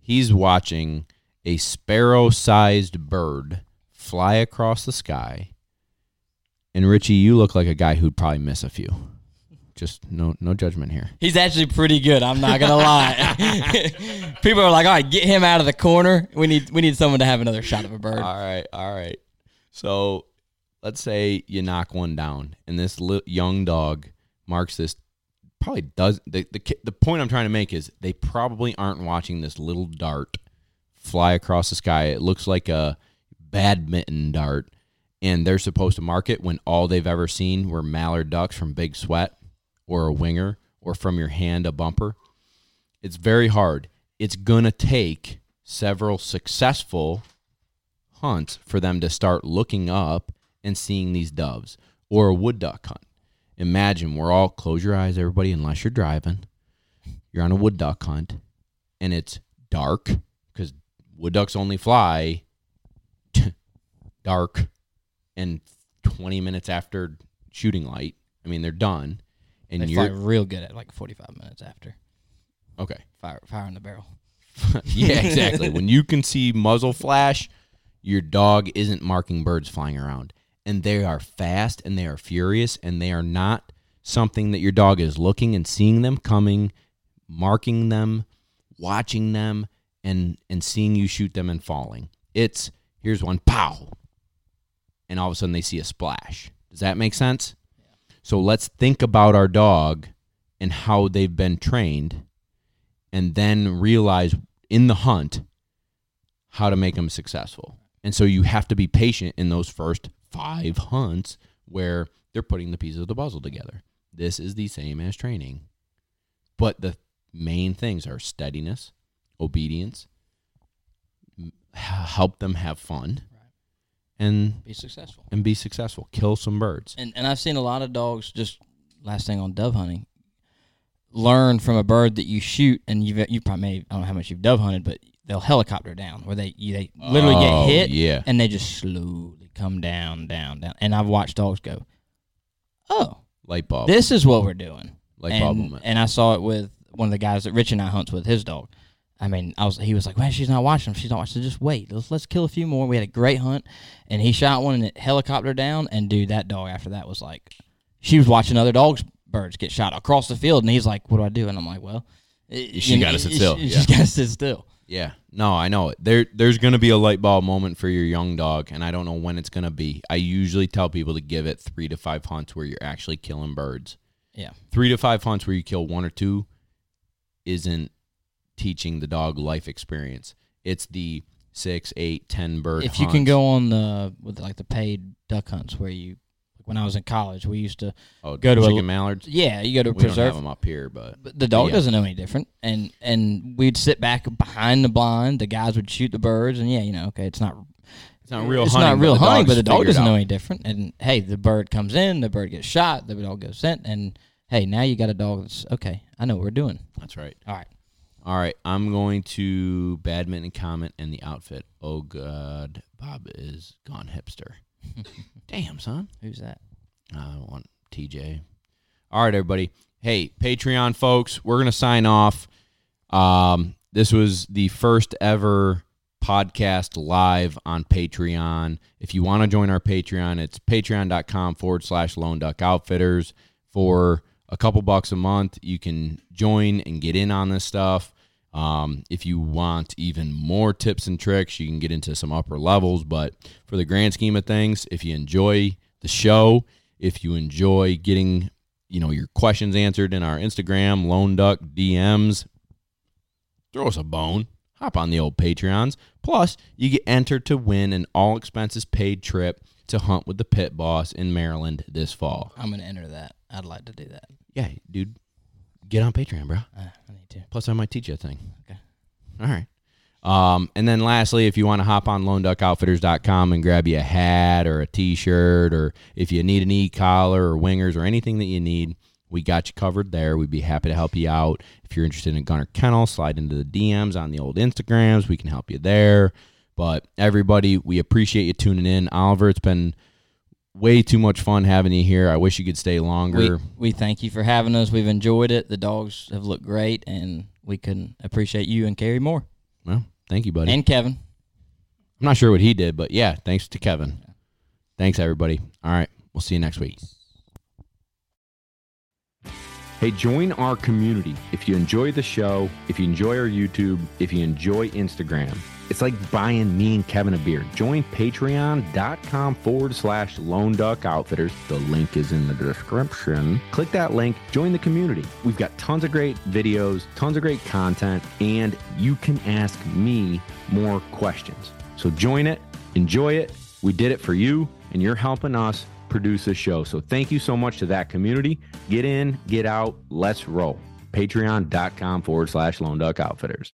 He's watching a sparrow sized bird fly across the sky. And Richie, you look like a guy who'd probably miss a few. Just no no judgment here. He's actually pretty good. I'm not gonna lie. (laughs) People are like, "All right, get him out of the corner. We need we need someone to have another shot of a bird." All right, all right. So let's say you knock one down, and this li- young dog marks this. Probably does the, the the point I'm trying to make is they probably aren't watching this little dart fly across the sky. It looks like a badminton dart, and they're supposed to mark it when all they've ever seen were mallard ducks from Big Sweat, or a winger, or from your hand a bumper. It's very hard. It's gonna take several successful hunts for them to start looking up and seeing these doves or a wood duck hunt. Imagine we're all close your eyes, everybody, unless you're driving. You're on a wood duck hunt and it's dark wood ducks only fly dark and 20 minutes after shooting light. I mean, they're done. And They you're fly real good at like 45 minutes after okay. fire fire in the barrel. (laughs) yeah, exactly. when you can see muzzle flash, your dog isn't marking birds flying around. And they are fast and they are furious and they are not something that your dog is looking and seeing them coming, marking them, watching them, and and seeing you shoot them and falling. It's here's one pow, and all of a sudden they see a splash. Does that make sense? So let's think about our dog and how they've been trained, and then realize in the hunt how to make them successful. And so you have to be patient in those first five hunts where they're putting the pieces of the puzzle together. This is the same as training. But the main things are steadiness, obedience, m- help them have fun, and Be successful. and be successful. Kill some birds. And and I've seen a lot of dogs. Just last thing on dove hunting, learn from a bird that you shoot, and you've you probably may, I don't know how much you've dove hunted, but they'll helicopter down where they you, they literally Oh, get hit, Yeah. and they just slowly come down, down, down. And I've watched dogs go, oh, Light bulb. this is what we're doing. light bulb and, moment. and I saw it with one of the guys that Rich and I hunts with his dog. I mean, I was he was like, "Well, she's not watching them. She's not watching. Just wait. Let's let's kill a few more." We had a great hunt, and he shot one and it helicopter down. And dude, that dog after that was like, she was watching other dogs birds get shot across the field, and he's like, "What do I do?" And I'm like, "Well, it- She you gotta sit she- still, She's yeah. got to sit still." Yeah, no, I know it. There, there's going to be a light bulb moment for your young dog, and I don't know when it's going to be. I usually tell people to give it three to five hunts where you're actually killing birds. Yeah. Three to five hunts where you kill one or two isn't teaching the dog life experience. It's the six, eight, ten bird. if you can go on the with like the paid duck hunts where you, when I was in college, we used to oh, go to a- chicken mallards. yeah, you go to a We don't preserve have them up here, but But the dog Yeah. doesn't know any different, and and we'd sit back behind the blind. The guys would shoot the birds, and yeah, you know, okay, it's not it's not real. it's hunting, not real but hunting, but the dog doesn't know any different. And hey, the bird comes in, the bird gets shot, the dog goes sent, and hey, now you got a dog that's okay. I know what we're doing. That's right. All right, All right, I'm going to badminton comment and the outfit. Oh god, Bob is gone hipster. (laughs) Damn, son. who's that? I don't want TJ. All right, everybody. Hey, Patreon folks, we're gonna sign off. Um, this was the first ever podcast live on Patreon. If you want to join our Patreon, it's patreon.com forward slash lone duck outfitters. For a couple bucks a month, you can join and get in on this stuff. Um, if you want even more tips and tricks, you can get into some upper levels. But for the grand scheme of things, if you enjoy the show, if you enjoy getting you know your questions answered in our Instagram, Lone Duck DMs, throw us a bone. Hop on the old Patreons. Plus, you get entered to win an all expenses paid trip to hunt with the pit boss in Maryland this fall. I'm gonna enter that. I'd like to do that. Yeah, dude, get on Patreon, bro. Uh, I need to. Plus, I might teach you a thing. Okay. All right. Um, and then lastly, if you want to hop on loneduckoutfitters.com and grab you a hat or a t-shirt, or if you need an e-collar or wingers or anything that you need, we got you covered there. We'd be happy to help you out. If you're interested in Gunner Kennel, slide into the DMs on the old Instagrams. We can help you there. But everybody, we appreciate you tuning in. Oliver, it's been way too much fun having you here. I wish you could stay longer. we thank you for having us. We've enjoyed it. The dogs have looked great, and we couldn't appreciate you and Carrie more, well, thank you, buddy. and Kevin. I'm not sure what he did, but yeah, thanks to Kevin. Thanks, everybody. All right. We'll see you next week. Hey, join our community. If you enjoy the show, if you enjoy our YouTube, if you enjoy Instagram, it's like buying me and Kevin a beer. Join patreon.com forward slash lone duck outfitters. The link is in the description. Click that link, join the community. We've got tons of great videos, tons of great content, and you can ask me more questions. So join it, enjoy it. We did it for you, and you're helping us produce this show. So thank you so much to that community. Get in, get out, let's roll. Patreon.com forward slash Lone Duck Outfitters.